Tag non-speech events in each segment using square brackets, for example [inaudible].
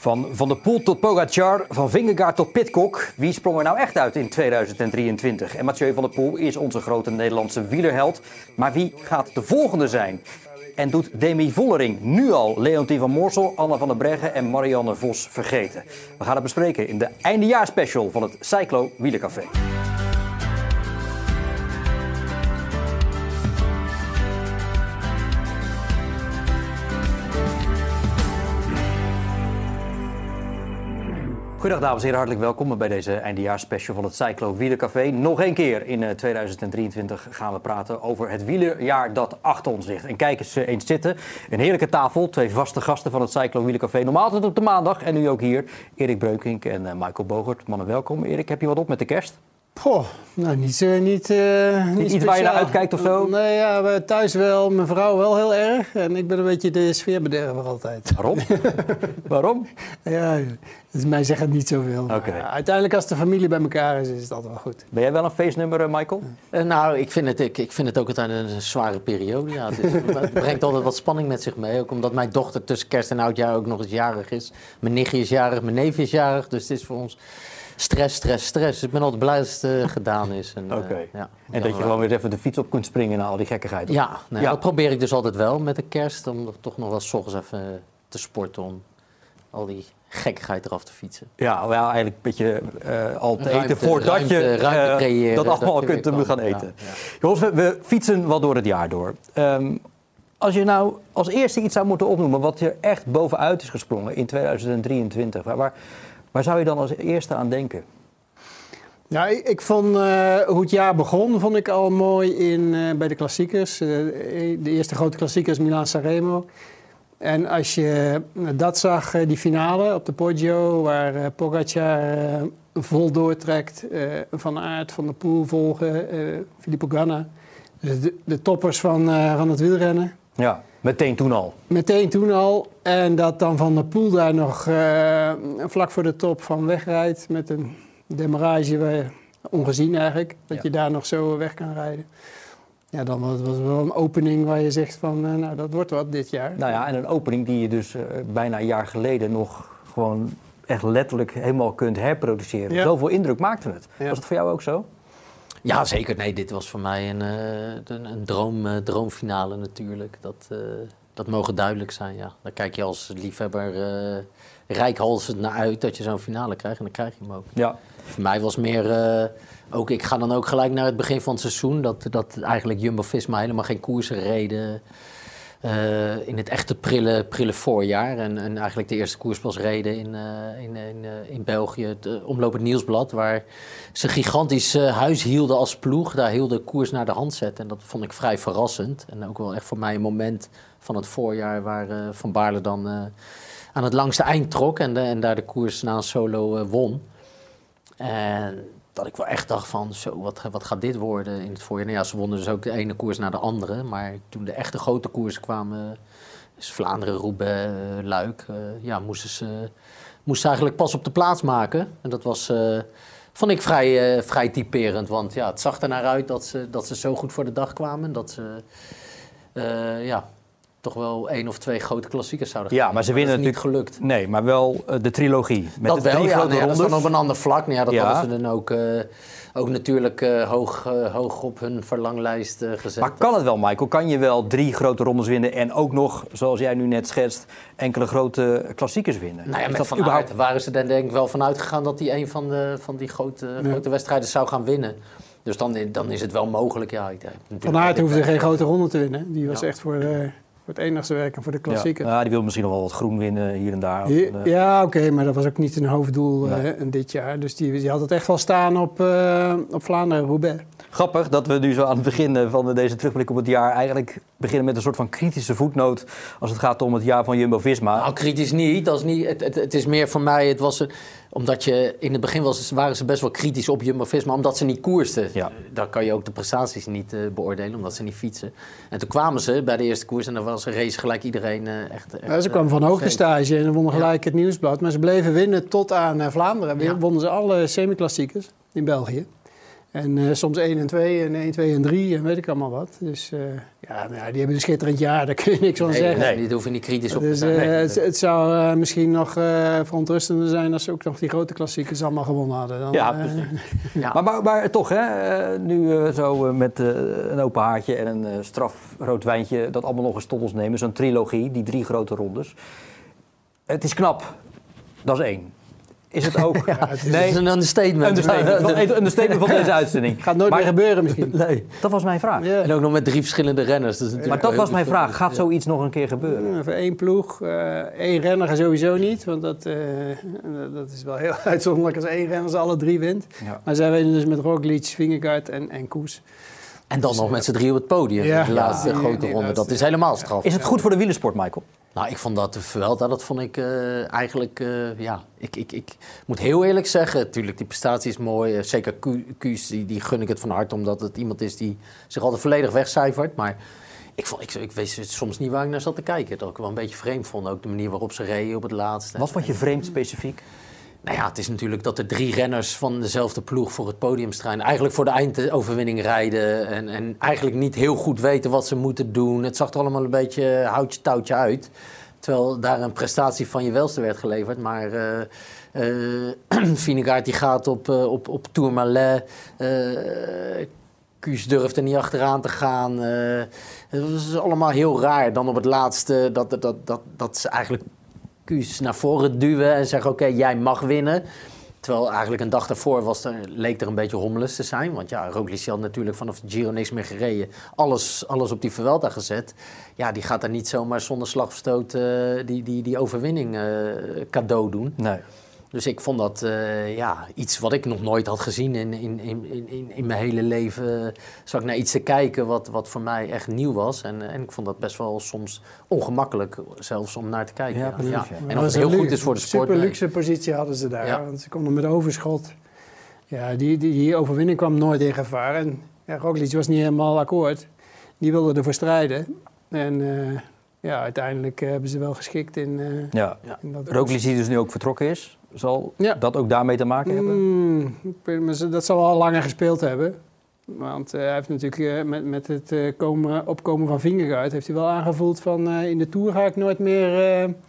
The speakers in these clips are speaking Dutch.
Van Van der Poel tot Pogacar, van Vingegaard tot Pitcock. Wie sprong er nou echt uit in 2023? En Mathieu van der Poel is onze grote Nederlandse wielerheld. Maar wie gaat de volgende zijn? En doet Demi Vollering nu al Leontien van Moorsel, Anne van der Breggen en Marianne Vos vergeten? We gaan het bespreken in de eindejaarspecial van het Cyclo Wielercafé. Goedendag dames en heren, hartelijk welkom bij deze eindejaarsspecial van het Cyclo Wielercafé. Nog één keer in 2023 eh, gaan we praten over het wielerjaar dat achter ons ligt. En kijk eens eh, eens zitten, een heerlijke tafel, twee vaste gasten van het Cyclo Wielercafé. Normaal altijd op de maandag en nu ook hier, Erik Breukink en eh, Michael Bogert. Mannen welkom. Erik, heb je wat op met de kerst? Goh, nou niet, uh, niet, uh, niet Iets waar je naar uitkijkt of zo? Nee, ja, thuis wel, mijn vrouw wel heel erg. En ik ben een beetje de sfeerbederver altijd. Waarom? [laughs] Waarom? Ja, dus mij zegt het niet zoveel. Okay. uiteindelijk als de familie bij elkaar is, is het altijd wel goed. Ben jij wel een feestnummer, uh, Michael? nou, ik vind, het, ik, ik vind het ook altijd een zware periode. Ja. Het, is, het, brengt altijd wat spanning met zich mee. Ook omdat mijn dochter tussen kerst en oudjaar ook nog eens jarig is. Mijn nichtje is jarig, mijn neefje is jarig. Dus het is voor ons stress, stress, stress. Ik ben altijd blij dat het uh, gedaan is. En, ja, en dat je gewoon weer even de fiets op kunt springen na al die gekkigheid. Ja, nee, ja, dat probeer ik dus altijd wel met de kerst. Om toch nog wel s ochtends even te sporten om al die gekkigheid eraf te fietsen. Ja, wel eigenlijk een beetje uh, al te ruimte, eten voordat ruimte, je ruimte creëren, dat allemaal dat kunt gaan eten. Ja, ja. Jongens, we, we, fietsen wel door het jaar door. Um, als je nou als eerste iets zou moeten opnoemen wat er echt bovenuit is gesprongen in 2023, waar, waar Waar zou je dan als eerste aan denken? Ja, ik, ik vond uh, hoe het jaar begon, vond ik al mooi in, uh, bij de klassiekers. Uh, de eerste grote klassiekers, Milan Sanremo. En als je dat zag, die finale op de Poggio, waar Pogacar vol doortrekt, Van Aert, Van der Poel volgen, Filippo Ganna. Dus de, de toppers van, van het wielrennen. Ja. Meteen toen al? Meteen toen al. En dat dan Van der Poel daar nog uh, vlak voor de top van wegrijdt met een demarrage waar, ongezien eigenlijk. Dat ja. je daar nog zo weg kan rijden. Ja, dan was het wel een opening waar je zegt van, uh, nou dat wordt wat dit jaar. Nou ja, en een opening die je dus uh, bijna een jaar geleden nog gewoon echt letterlijk helemaal kunt herproduceren. Ja. Zoveel indruk maakte het. Ja. Was het voor jou ook zo? Ja, zeker. Nee, dit was voor mij een, een, een droom, uh, droomfinale natuurlijk. Dat, uh, dat mogen duidelijk zijn, ja. Daar kijk je als liefhebber uh, rijkhalsend naar uit dat je zo'n finale krijgt. En dan krijg je hem ook. Ja. Voor mij was meer... ook, ik ga dan ook gelijk naar het begin van het seizoen. Dat, dat eigenlijk Jumbo-Visma helemaal geen koersen reden... Uh, in het echte prille, prille voorjaar. En, en eigenlijk de eerste koers reden in, uh, in, in, uh, in België, het Omlopend Nieuwsblad, waar ze gigantisch huis hielden als ploeg. Daar hielden de koers naar de hand zetten. En dat vond ik vrij verrassend. En ook wel echt voor mij een moment van het voorjaar waar Van Baarle dan aan het langste eind trok en, en daar de koers na een solo won. En dat ik wel echt dacht van, zo, wat, wat gaat dit worden in het voorjaar? Nou ja, ze wonnen dus ook de ene koers naar de andere. Maar toen de echte grote koersen kwamen, dus Vlaanderen, Roubaix, uh, Luik, uh, ja, moesten ze, moesten eigenlijk pas op de plaats maken. En dat was, uh, vond ik vrij, vrij typerend. Want ja, het zag er naar uit dat ze, dat ze zo goed voor de dag kwamen. Dat ze, ja, toch wel één of twee grote klassiekers zouden Ja, maar ze winnen niet gelukt. Nee, maar wel uh, de trilogie. Met dat de wel, ja, nee, dat is dan op een ander vlak. Nou ja, dat ja. hadden ze dan ook, uh, ook natuurlijk uh, hoog, hoog op hun verlanglijst gezet. Maar kan het wel, Michael? Kan je wel drie grote rondes winnen en ook nog, zoals jij nu net schetst, enkele grote klassiekers winnen? Nou ja, met Van überhaupt... waren ze dan denk ik wel vanuit gegaan dat hij een van, de, van die grote, ja. grote wedstrijden zou gaan winnen. Dus dan, dan is het wel mogelijk, ja. Van Aert hoefde geen grote ronde te winnen. Die was ja. echt voor... De voor het enigste werken voor de klassieker. Ja, die wil misschien nog wel wat groen winnen hier en daar. Hier, ja, oké, okay, maar dat was ook niet een hoofddoel nee. uh, dit jaar. Dus die, die had het echt wel staan op, uh, op Vlaanderen, Roubaix. Grappig dat we nu zo aan het begin van deze terugblik op het jaar eigenlijk beginnen met een soort van kritische voetnoot als het gaat om het jaar van Jumbo-Visma. Nou, kritisch niet. Dat is niet het, het, het is meer voor mij, het was een, omdat je in het begin was, waren ze best wel kritisch op Jumbo-Visma, omdat ze niet koersten. Ja. Daar kan je ook de prestaties niet uh, beoordelen, omdat ze niet fietsen. En toen kwamen ze bij de eerste koers en dan was een race gelijk iedereen uh, echt, echt, ja, Ze kwamen van hoogtestage en wonnen gelijk ja. het nieuwsblad. Maar ze bleven winnen tot aan uh, Vlaanderen. Ja. Wonnen ze alle semi-klassiekers in België. En uh, soms 1 en 2 en 1, 2 en 3 en weet ik allemaal wat. Dus uh, ja, nou ja, die hebben een schitterend jaar, daar kun je niks van nee, zeggen. Nee, die hoeven niet kritisch op dus, te zijn. Uh, het, het, zou misschien nog verontrustender zijn als ze ook nog die grote klassiekers allemaal gewonnen hadden. Dan, ja, [laughs] ja. Maar, maar, maar, toch, hè, nu zo met een open haartje en een strafrood wijntje, dat allemaal nog eens tot ons nemen. Zo'n trilogie, die drie grote rondes. Het is knap, dat is één. Is het ook? [laughs] Ja, het is nee. een understatement. Understatement van, een understatement van deze uitzending. Gaat nooit maar, meer gebeuren misschien. Nee. Dat was mijn vraag. Ja. En ook nog met drie verschillende renners. Dus maar dat was mijn vraag. Gaat zoiets nog een keer gebeuren? Ja, voor één ploeg. Uh, één renner gaat sowieso niet. Want dat, uh, dat is wel heel [laughs] uitzonderlijk als één renner ze alle drie wint. Ja. Maar zij weten dus met Roglic, Vingegaard en, en Koes. En dan dus, nog met z'n drie op het podium. Ja. De laatste ja, grote ronde. Dat is helemaal straf. Is het goed voor de wielersport, Michael? Nou, ik vond dat de Vuelta, dat vond ik uh, eigenlijk, uh, ja, ik, ik, ik moet heel eerlijk zeggen, natuurlijk, die prestatie is mooi. Zeker Kuus, die, die gun ik het van harte, omdat het iemand is die zich altijd volledig wegcijfert. Maar ik, vond, ik, ik wist soms niet waar ik naar zat te kijken. Dat ik wel een beetje vreemd vond, ook de manier waarop ze reden op het laatste. Wat vond je vreemd specifiek? Nou ja, het is natuurlijk dat er drie renners van dezelfde ploeg voor het podium strijden. Eigenlijk voor de eindoverwinning rijden. En, en eigenlijk niet heel goed weten wat ze moeten doen. Het zag er allemaal een beetje houtje touwtje uit. Terwijl daar een prestatie van je welste werd geleverd. Maar [clears throat] uh, uh, die gaat op, uh, op, op Tourmalet. Kuus durft er niet achteraan te gaan. dat is allemaal heel raar. Dan op het laatste dat, dat, dat, dat ze eigenlijk Kuus naar voren duwen en zeggen: Oké, jij mag winnen. Terwijl eigenlijk een dag daarvoor was er, leek er een beetje hommeles te zijn. Want ja, Roglic had natuurlijk vanaf de Giro niks meer gereden. Alles, alles op die Vuelta gezet. Ja, die gaat daar niet zomaar zonder slag of stoot uh, die, die, die overwinning uh, cadeau doen. Nee. Dus ik vond dat uh, ja, iets wat ik nog nooit had gezien in, in, in, in, in mijn hele leven. Zag ik naar iets te kijken wat, wat voor mij echt nieuw was. En, en ik vond dat best wel soms ongemakkelijk zelfs om naar te kijken. Ja, precies, ja. En of het heel goed is voor de sport. Super luxe positie hadden ze daar. Want ze konden met overschot. Ja, die, die, die overwinning kwam nooit in gevaar. En ja, Roglic was niet helemaal akkoord. Die wilde ervoor strijden. En... Uh, ja, uiteindelijk hebben ze wel geschikt in. Uh, ja. in dat Roglic die dus nu ook vertrokken is, zal ja. dat ook daarmee te maken hebben? Mm, dat zal al langer gespeeld hebben. Want uh, hij heeft natuurlijk uh, met, met het uh, komen, opkomen van Vingegaard... heeft hij wel aangevoeld van in de Tour ga ik nooit meer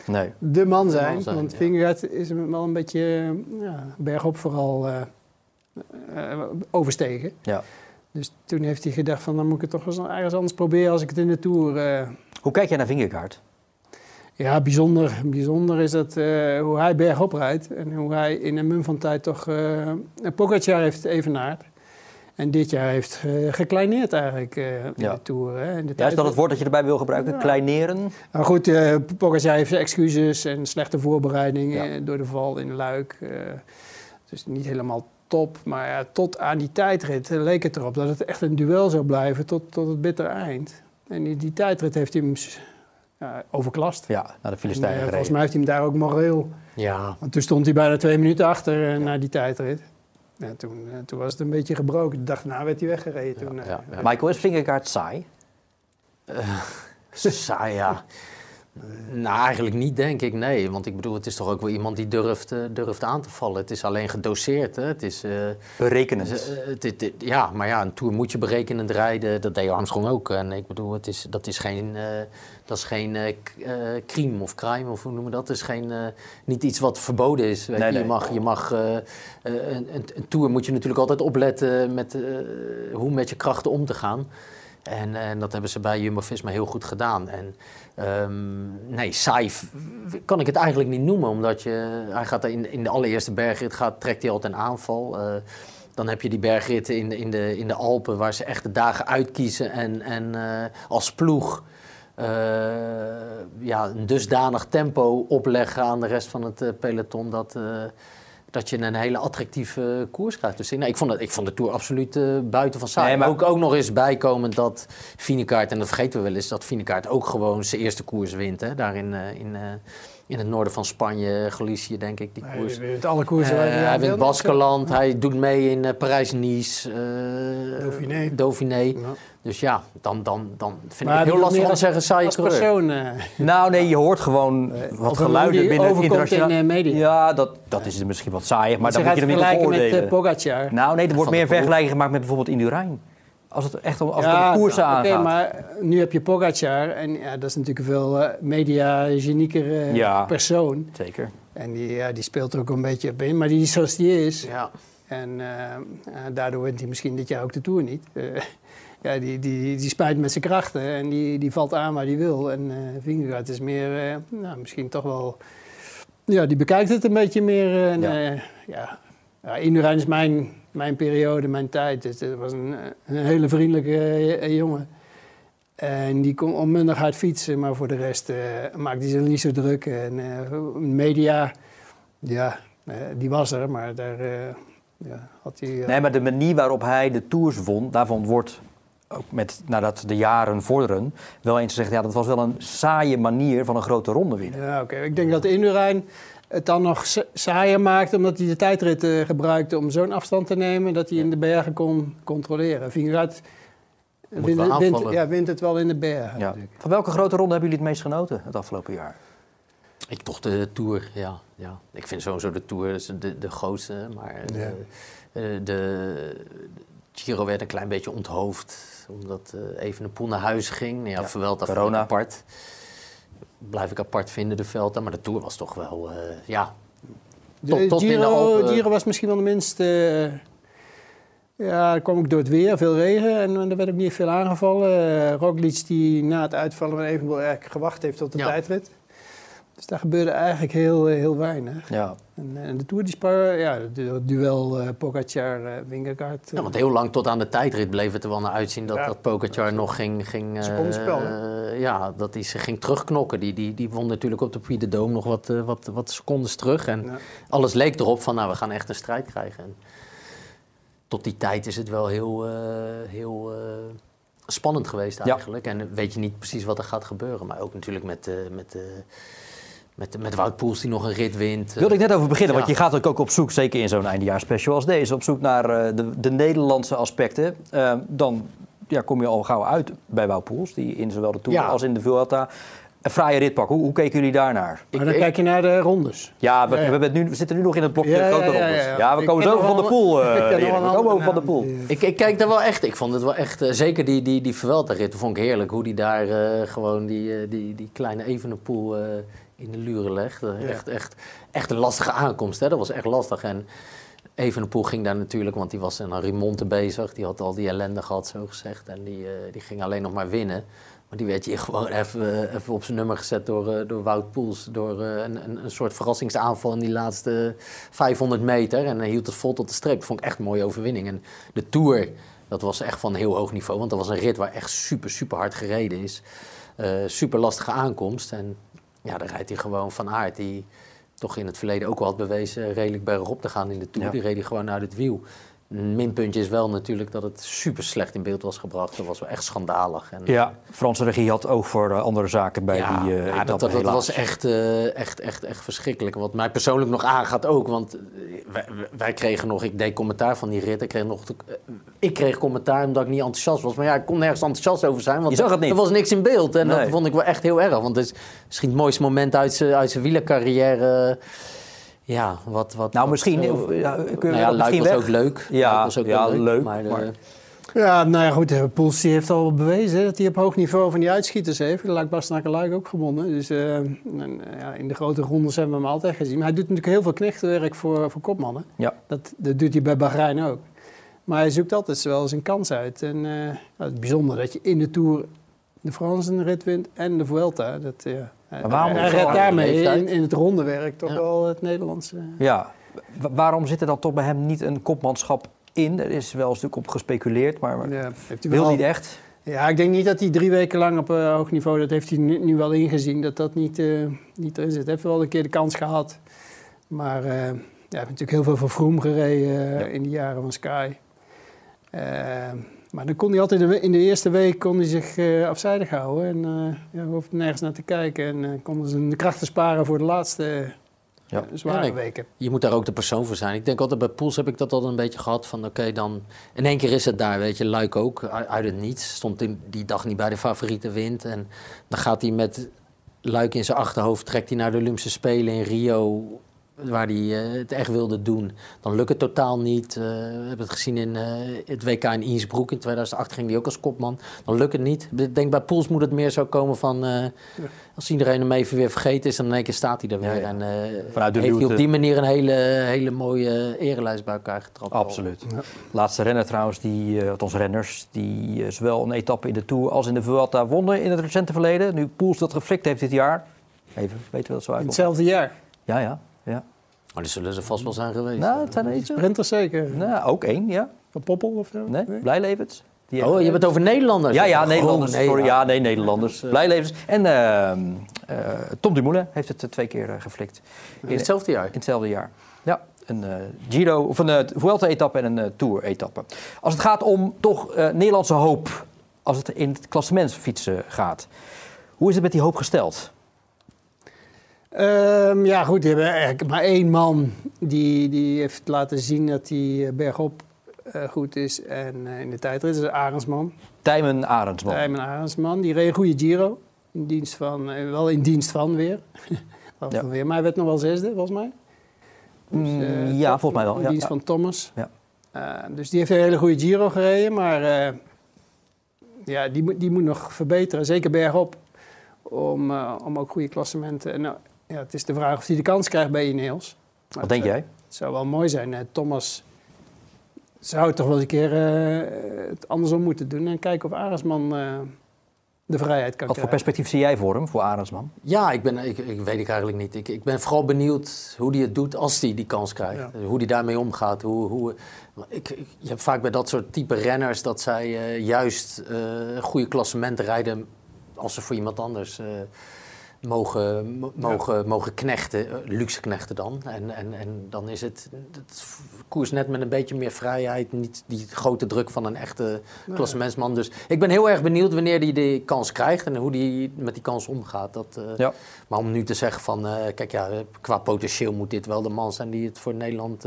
nee. de man zijn. Man zijn want ja. Vingegaard is hem wel een beetje ja, bergop vooral overstegen. Ja. Dus toen heeft hij gedacht van dan moet ik het toch eens ergens anders proberen als ik het in de Tour... Hoe kijk jij naar Vingegaard? Ja, bijzonder, bijzonder is dat uh, hoe hij bergop rijdt en hoe hij in een mum van tijd toch... Uh, Pogacar heeft evenaard. En dit jaar heeft uh, gekleineerd eigenlijk uh, in ja. de Tour. Hè. In de ja, is dat het woord dat je erbij wil gebruiken? Ja. Kleineren? Nou goed, uh, Pogacar heeft excuses en slechte voorbereiding ja. door de val in Luik. dus niet helemaal top. Maar tot aan die tijdrit leek het erop dat het echt een duel zou blijven tot, tot het bittere eind. En die, die tijdrit heeft hij hem overklast. Ja, naar de Filistijnen uh, Volgens mij heeft hij hem daar ook moreel. Ja. Want toen stond hij bijna twee minuten achter uh, na die tijdrit. Ja, toen, toen was het een beetje gebroken. Ik dacht, nou werd hij weggereden. Toen, ja, ja. Michael, is Vingegaard saai? [laughs] saai, ja. Nou, eigenlijk niet, denk ik, nee. Want ik bedoel, het is toch ook wel iemand die durft, uh, durft aan te vallen. Het is alleen gedoseerd, hè. Het is... Uh, berekenend. Het, ja, maar ja, een Tour moet je berekenend rijden. Dat deed Armstrong ook. En ik bedoel, het is, dat is geen, dat is geen crime of crime, of hoe noemen we dat? Het is geen, niet iets wat verboden is. Weet nee, je, nee. je mag... Je mag een, een, een, Tour moet je natuurlijk altijd opletten met hoe met je krachten om te gaan. En, en, dat hebben ze bij Jumbo-Visma heel goed gedaan. En um, nee, saai kan ik het eigenlijk niet noemen, omdat je, hij gaat in, in de allereerste bergrit gaat, trekt hij altijd een aanval. Uh, dan heb je die bergritten in de, in, de, in de Alpen, waar ze echt de dagen uitkiezen en, en uh, als ploeg uh, ja, een dusdanig tempo opleggen aan de rest van het peloton dat dat je een hele attractieve koers krijgt. Dus nee, ik, vond het, ik vond de Tour absoluut eh, buiten van saai. Nee, maar- ook, ook nog eens bijkomend dat Vinekaart, en dat vergeten we wel eens, dat Vinekaart ook gewoon zijn eerste koers wint. Hè? Daar in, eh, in, eh, in het noorden van Spanje, Galicië denk ik, die koers. Hij wint alle koersen. Eh, hij wint. Baskeland, hij doet mee in eh, Parijs-Nice, eh, Dauphiné. Dauphiné. Ja. Dus ja, dan, dan, dan vind Maar ik het heel lastig om te zeggen saaie Als coureur. persoon. Nou, nee, je hoort gewoon wat geluiden binnen het internationaal. in, media. Ja, dat, dat is misschien wat saaier, maar dan moet je hem niet vergelijken met beoordelen. eh, Pogacar. nou, nee, er wordt meer vergelijking gemaakt met bijvoorbeeld Indurain. Als het echt om, als het Ja, om koersen Oké, aangaat. maar nu heb je Pogacar en ja, dat is natuurlijk een veel eh, media-genieker Ja. persoon. Zeker. En die, ja, die speelt er ook een beetje op in, maar die is zoals die is. Ja. En eh, eh, daardoor wint hij misschien dit jaar ook de Tour niet. Eh, [laughs] ja, die, die, die spijt met zijn krachten en die, die valt aan waar hij wil. En eh Vingegaard is meer, eh, nou, misschien toch wel... Ja, die bekijkt het een beetje meer. eh, en, Ja. eh, ja. ja, Indurain is mijn, mijn periode, mijn tijd. Dus het was een, een hele vriendelijke eh, jongen. En die kon onmundig hard fietsen, maar voor de rest eh maakte hij zich niet zo druk. En eh, media, ja, eh, die was er, maar daar eh, ja, had hij... eh, Nee, maar de manier waarop hij de Tours won, daarvan wordt ook met, nadat de jaren vorderen, wel eens gezegd, ja, dat was wel een saaie manier van een grote ronde winnen. Ja, oké. Ik denk dat Indurain het dan nog sa- saaier maakte, omdat hij de tijdrit eh, gebruikte om zo'n afstand te nemen, dat hij in de bergen kon controleren. Vingegaard wint, ja, wint het wel in de bergen. Ja. Van welke grote ronde hebben jullie het meest genoten het afgelopen jaar? Ik toch de Tour, ja. ja. Ik vind sowieso de Tour de, de grootste. Maar eh, Ja. eh, de Giro werd een klein beetje onthoofd. Omdat eh even een poel naar huis ging. Ja, Ja, ik apart. Blijf ik apart vinden, de Velta. Maar de Tour was toch wel, eh, ja... Tot- De tot in de Giro, Alpen. Giro was misschien wel de minste. eh, ja, dan kwam ik door het weer, veel regen en er werd ook niet veel aangevallen. Eh Roglic die na het uitvallen van Evenboel eigenlijk gewacht heeft tot de Ja. tijdrit. Dus daar gebeurde eigenlijk heel, heel weinig. Ja. En, eh, en de Tour die spar, ja, het duel eh Pogacar, eh Wingegaard. Ja, want heel lang tot aan de tijdrit bleef het er wel naar uitzien dat, Ja. dat Pogacar nog ging... ging eh, Secondenspel, eh, ja, dat hij zich ging terugknokken. Die, die, die won natuurlijk op de Puy de Dôme nog wat, eh, wat, wat secondes terug. En Ja. alles leek erop van, nou, we gaan echt een strijd krijgen. En tot die tijd is het wel heel, eh, heel eh, spannend geweest Ja. eigenlijk. En weet je niet precies wat er gaat gebeuren. Maar ook natuurlijk met, eh, met, eh, met, met Wout Poels die nog een rit wint. Wilde ik net over beginnen, want je gaat ook op zoek, zeker in zo'n eindejaarsspecial als deze, op zoek naar eh, de, de Nederlandse aspecten. Eh, dan ja, kom je al gauw uit bij Wout Poels, die in zowel de Tour Ja. als in de Vuelta een fraaie rit pakken. Hoe, hoe keken jullie daarnaar? Maar dan ik- kijk je naar de rondes. Ja, we, Ja, we, nu, zitten nu nog in het blokje grote ja, ja, rondes. ja. Ja, we komen zo van de pool. [laughs] eh, we komen over van de pool. eh, Ik, ik kijk daar wel echt. Ik vond het wel echt. eh, zeker die, die, die Vuelta-rit vond ik heerlijk. Hoe die daar eh, gewoon die, eh, die, die kleine Evenepoel eh in de luren legt. Ja. Echt, echt, echt een lastige aankomst. Hè? Dat was echt lastig. En Evenepoel ging daar natuurlijk, want die was aan remonte bezig. Die had al die ellende gehad, zo gezegd. En die, eh, die ging alleen nog maar winnen. Maar die werd je [laughs] gewoon even, eh, even op zijn nummer gezet door, eh, door Wout Poels. Door een, een, een soort verrassingsaanval in die laatste 500 meter. En hij hield het vol tot de streep. Dat vond ik echt een mooie overwinning. En de Tour, dat was echt van heel hoog niveau. Want dat was een rit waar echt super, super hard gereden is. Super lastige aankomst. En ja, daar rijdt hij gewoon van aard. Die toch in het verleden ook wel had bewezen redelijk bergop te gaan in de Tour. Ja. Die reed hij gewoon uit het wiel. Een minpuntje is wel natuurlijk dat het super slecht in beeld was gebracht. Dat was wel echt schandalig. En, Ja, Franse regie had oog voor eh, andere zaken bij ja, die eh ja, dat, dat, dat was echt, eh, echt, echt, echt verschrikkelijk. Wat mij persoonlijk nog aangaat ook. Want wij, wij kregen nog, ik deed commentaar van die rit. Ik kreeg, nog, ik kreeg commentaar omdat ik niet enthousiast was. Maar ja, ik kon nergens enthousiast over zijn. Want Je zag het niet. er was niks in beeld. En Nee. dat vond ik wel echt heel erg. Want het is misschien het mooiste moment uit zijn uit zijn wielercarrière. Ja, wat... wat Nou, misschien, of, ja, kunnen nou ja, misschien was weg? ook leuk. Ja, was ook ja, wel leuk. leuk, Maar, eh, Ja, nou ja, goed. eh, Poels heeft al bewezen hè, dat hij op hoog niveau van die uitschieters heeft. Luik Bastenaken Luik ook gewonnen. Dus eh, en, eh, ja, in de grote rondes hebben we hem altijd gezien. Maar hij doet natuurlijk heel veel knechtenwerk voor, voor kopmannen. Ja. Dat, dat doet hij bij Bahrein ook. Maar hij zoekt altijd wel zijn kans uit. En eh, het is bijzonder dat je in de Tour de France een rit wint en de Vuelta. Dat, ja, hij- waarom- hij redt daarmee in, in het rondewerk toch Ja. wel het Nederlandse. Ja, Wa- waarom zit er dan toch bij hem niet een kopmanschap in? Er is wel een stuk op gespeculeerd, maar Ja, wil wel- niet echt. Ja, ik denk niet dat hij drie weken lang op eh, hoog niveau, dat heeft hij nu, nu wel ingezien, dat dat niet, eh, niet erin zit. Hij heeft wel een keer de kans gehad. Maar eh, hij heeft natuurlijk heel veel voor Vroom gereden eh, in de jaren van Sky. Maar dan kon hij altijd in de eerste week kon hij zich uh, afzijdig houden. En uh, ja, hoefde nergens naar te kijken. En uh, konden ze de krachten sparen voor de laatste ja. zware ja, weken. Je moet daar ook de persoon voor zijn. Ik denk altijd bij Pools heb ik dat altijd een beetje gehad. Van oké, dan in één keer is het daar. Weet je, Luik ook. Uit het niets. Stond in die dag niet bij de favoriete wind. En dan gaat hij met Luik in zijn achterhoofd. Trekt hij naar de Olympische Spelen in Rio waar hij uh, het echt wilde doen. Dan lukt het totaal niet. Uh, we hebben het gezien in uh, het WK in Innsbruck. In 2008 ging hij ook als kopman. Dan lukt het niet. Ik denk bij Pools moet het meer zo komen van... Ja. als iedereen hem even weer vergeten is, dan in één keer staat hij er weer. Ja, ja. En Vanuit de heeft hij op die manier een hele, hele mooie erelijst bij elkaar getrapt. Absoluut. Laatste renner trouwens, die, onze renners... die zowel een etappe in de Tour als in de Vuelta wonnen in het recente verleden. Nu Pools dat geflikt heeft dit jaar. Even, weten we dat zo uit? In hetzelfde jaar? Ja, ja. Maar die zullen ze vast wel zijn geweest. Nou, het zijn er iets. Sprinters zeker. Nou, ook één, ja. Van Poppel of zo? Nee, nee? Blijlevens. Die oh, je hebt het over Nederlanders? Ja, ja, Nederlanders. Oh, nee, sorry, ja, nee, Nederlanders. Uh, Blijlevens. En uh, uh, Tom Dumoulin heeft het twee keer geflikt. In, hetzelfde jaar? In hetzelfde jaar, ja. Een Giro, of een Vuelta-etappe en een Tour-etappe. Als het gaat om toch Nederlandse hoop, als het in het klassementsfietsen gaat. Hoe is het met die hoop gesteld? Um, ja, goed. Die hebben eigenlijk maar één man die, die heeft laten zien dat hij eh, bergop uh, goed is. En uh, in de tijdrit is Arendsman. Tijmen Arendsman. Tijmen Arendsman. Die reed een goede Giro. In dienst van, wel in dienst van weer. [laughs] ja. weer. Maar hij werd nog wel zesde, volgens mij. Dus, mm, ja, volgens mij wel. In dienst van Thomas. Ja. dus die heeft een hele goede Giro gereden. Maar ja, die, die moet nog verbeteren. Zeker bergop. Om, om ook goede klassementen. En, ja, het is de vraag of hij de kans krijgt bij Ineos. Wat denk jij? Het zou wel mooi zijn. Thomas zou toch wel eens een keer uh, het andersom moeten doen en kijken of Arendsman uh, de vrijheid kan Wat voor perspectief zie jij voor hem, voor Arendsman? Ja, ik, ben, ik, ik weet ik eigenlijk niet. Ik, ik ben vooral benieuwd hoe hij het doet als hij die kans krijgt. Hoe hij daarmee omgaat. Hoe, hoe, ik, ik, je hebt vaak bij dat soort type renners dat zij uh, juist goede klassementen rijden als ze voor iemand anders mogen, mogen, mogen knechten, eh, luxe knechten dan. En, en, en dan is het, het koers net met een beetje meer vrijheid, niet die grote druk van een echte klassementsman. Dus ik ben heel erg benieuwd wanneer hij die kans krijgt en hoe hij met die kans omgaat. Dat, uh, ja. Maar om nu te zeggen van, uh, kijk ja, qua potentieel moet dit wel de man zijn die het voor Nederland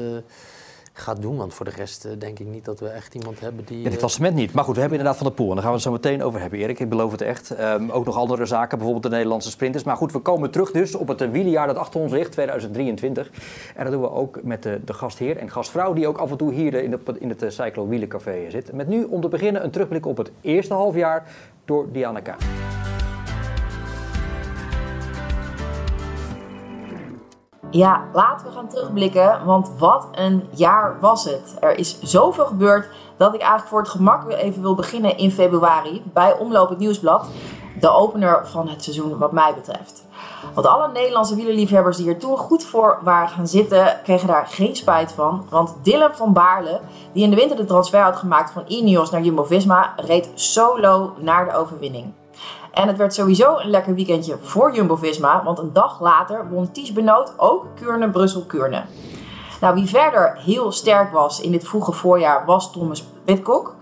gaat doen. Want voor de rest uh, denk ik niet dat we echt iemand hebben die... In het klassement niet. Maar goed, we hebben inderdaad Van de Poel. En daar gaan we het zo meteen over hebben, Erik. Ik beloof het echt. Um, ook nog andere zaken, bijvoorbeeld de Nederlandse sprinters. Maar goed, we komen terug dus op het wielerjaar dat achter ons ligt, 2023. En dat doen we ook met de, de gastheer en gastvrouw... die ook af en toe hier in, de, in het uh, Cyclo Wielencafé zit. Met nu om te beginnen een terugblik op het eerste halfjaar door Diana K. Ja, laten we gaan terugblikken, want wat een jaar was het. Er is zoveel gebeurd dat ik eigenlijk voor het gemak weer even wil beginnen in februari bij Omloop het Nieuwsblad. De opener van het seizoen wat mij betreft. Want alle Nederlandse wielerliefhebbers die er toen goed voor waren gaan zitten, kregen daar geen spijt van. Want Dylan van Baarle, die in de winter de transfer had gemaakt van Ineos naar Jumbo-Visma, reed solo naar de overwinning. En het werd sowieso een lekker weekendje voor Jumbo-Visma, want een dag later won Ties Benoot ook Kuurne-Brussel-Kuurne. Nou, wie verder heel sterk was in dit vroege voorjaar was Thomas Pitcock.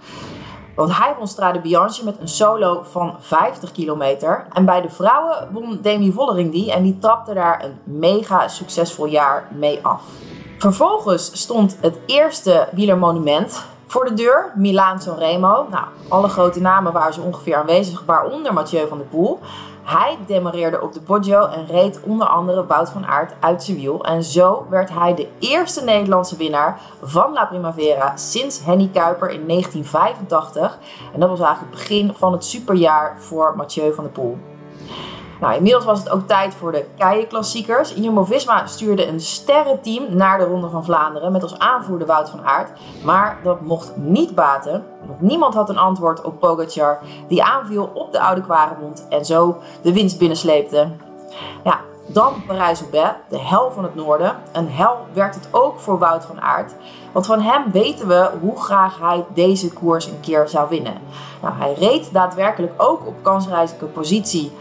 Want hij won Strade Bianche met een solo van 50 kilometer. En bij de vrouwen won Demi Vollering die en die trapte daar een mega succesvol jaar mee af. Vervolgens stond het eerste wielermonument voor de deur, Milaan Sanremo. Nou, alle grote namen waren ze ongeveer aanwezig, waaronder Mathieu van der Poel. Hij demareerde op de Poggio en reed onder andere Wout van Aert uit zijn. En zo werd hij de eerste Nederlandse winnaar van La Primavera sinds Henny Kuiper in 1985. En dat was eigenlijk het begin van het superjaar voor Mathieu van der Poel. Nou, inmiddels was het ook tijd voor de Keienklassiekers. Jumbo-Visma stuurde een sterrenteam naar de Ronde van Vlaanderen met als aanvoerder Wout van Aert. Maar dat mocht niet baten, want niemand had een antwoord op Pogacar, die aanviel op de Oude Kwaremond en zo de winst binnensleepte. Ja, dan Parijs-Roubaix, de hel van het noorden. Een hel werd het ook voor Wout van Aert. Want van hem weten we hoe graag hij deze koers een keer zou winnen. Nou, hij reed daadwerkelijk ook op kansrijke positie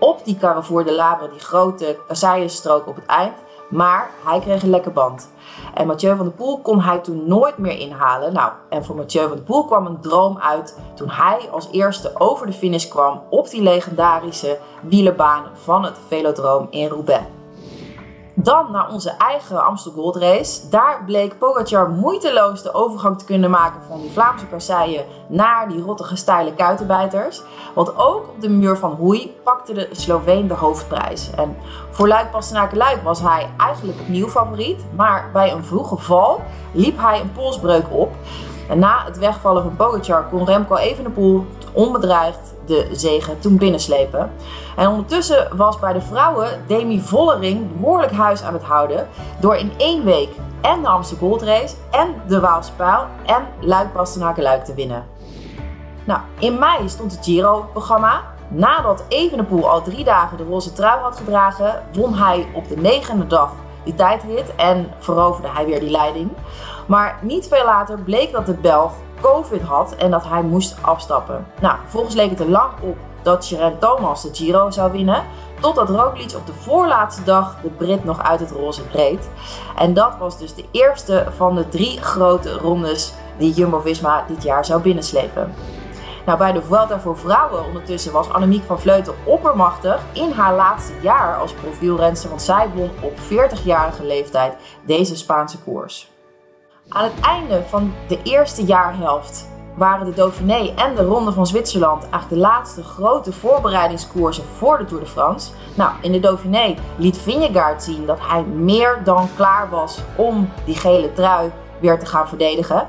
op die Carrefour de Labre, die grote kasseienstrook op het eind. Maar hij kreeg een lekke band. En Mathieu van der Poel kon hij toen nooit meer inhalen. Nou, en voor Mathieu van der Poel kwam een droom uit toen hij als eerste over de finish kwam op die legendarische wielerbaan van het Velodroom in Roubaix. Dan naar onze eigen Amstel Gold Race. Daar bleek Pogacar moeiteloos de overgang te kunnen maken van die Vlaamse kasseien naar die rottige steile kuitenbijters. Want ook op de muur van Hoei pakte de Sloveen de hoofdprijs. En voor Luik Bastenaken Luik was hij eigenlijk opnieuw favoriet. Maar bij een vroege val liep hij een polsbreuk op. En na het wegvallen van Pogacar kon Remco Evenepoel onbedreigd de zegen toen binnenslepen. En ondertussen was bij de vrouwen Demi Vollering behoorlijk huis aan het houden door in één week en de Amsterdam Gold Race en de Waalse Pijl en Luik Bastenaken Luik te winnen. Nou, in mei stond het Giro-programma. Nadat Evenepoel al drie dagen de roze trui had gedragen, won hij op de negende dag die tijdrit en veroverde hij weer die leiding. Maar niet veel later bleek dat de Belg COVID had en dat hij moest afstappen. Nou, vervolgens leek het er lang op dat Geraint Thomas de Giro zou winnen. Totdat Roglic op de voorlaatste dag de Brit nog uit het roze reed. En dat was dus de eerste van de drie grote rondes die Jumbo-Visma dit jaar zou binnenslepen. Nou, bij de Vuelta voor vrouwen ondertussen was Annemiek van Vleuten oppermachtig in haar laatste jaar als profielrenster, want zij won op 40-jarige leeftijd deze Spaanse koers. Aan het einde van de eerste jaarhelft waren de Dauphiné en de Ronde van Zwitserland eigenlijk de laatste grote voorbereidingskoersen voor de Tour de France. Nou, in de Dauphiné liet Vingegaard zien dat hij meer dan klaar was om die gele trui weer te gaan verdedigen.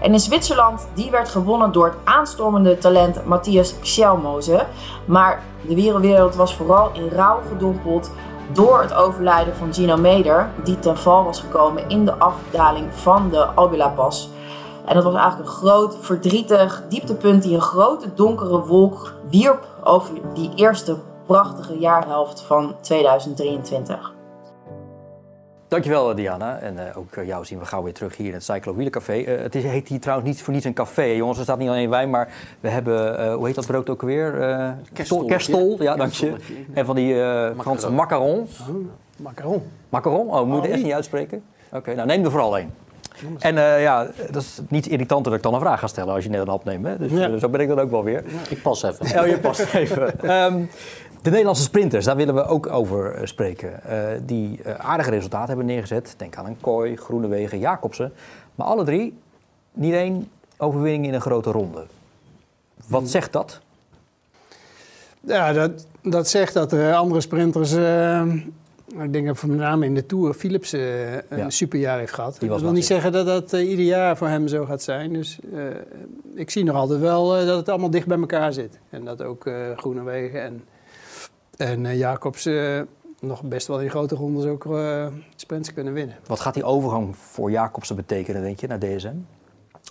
En in Zwitserland, die werd gewonnen door het aanstormende talent Matthias Schelmoze. Maar de wereldwereld was vooral in rouw gedompeld door het overlijden van Gino Meder, die ten val was gekomen in de afdaling van de Albula Pas. En dat was eigenlijk een groot, verdrietig dieptepunt die een grote donkere wolk wierp over die eerste prachtige jaarhelft van 2023. Dankjewel Diana. En uh, ook uh, jou zien we gauw weer terug hier in het Cyclo Wielercafé. Uh, het is, heet hier trouwens niet voor niets een café. Jongens, er staat niet alleen wijn, maar we hebben, hoe heet dat brood ook weer? kerstol. Kerstol, ja, dank je. En van die Franse macarons. Oh, macaron. Macaron? Oh, moet je oh, echt niet uitspreken? Oké, okay, nou neem er vooral één. En uh, ja, dat is niet irritanter dat ik dan een vraag ga stellen als je net een hap neemt. Hè? Dus ja. zo ben ik dan ook wel weer. Ja, ik pas even. Oh, je past even. um, [laughs] de Nederlandse sprinters, daar willen we ook over uh, spreken. Uh, die aardige resultaten hebben neergezet. Denk aan een Kooi, Groenewegen, Jacobsen. Maar alle drie niet één overwinning in een grote ronde. Wat zegt dat? Ja, dat, dat zegt dat er andere sprinters ik denk dat met name in de Tour Philips een ja. superjaar heeft gehad. Dat wil niet zeggen dat dat ieder jaar voor hem zo gaat zijn. Dus ik zie nog altijd wel dat het allemaal dicht bij elkaar zit. En dat ook Groenewegen en, en Jacobs nog best wel in grote rondes ook sprints kunnen winnen. Wat gaat die overgang voor Jacobsen betekenen, denk je, naar DSM?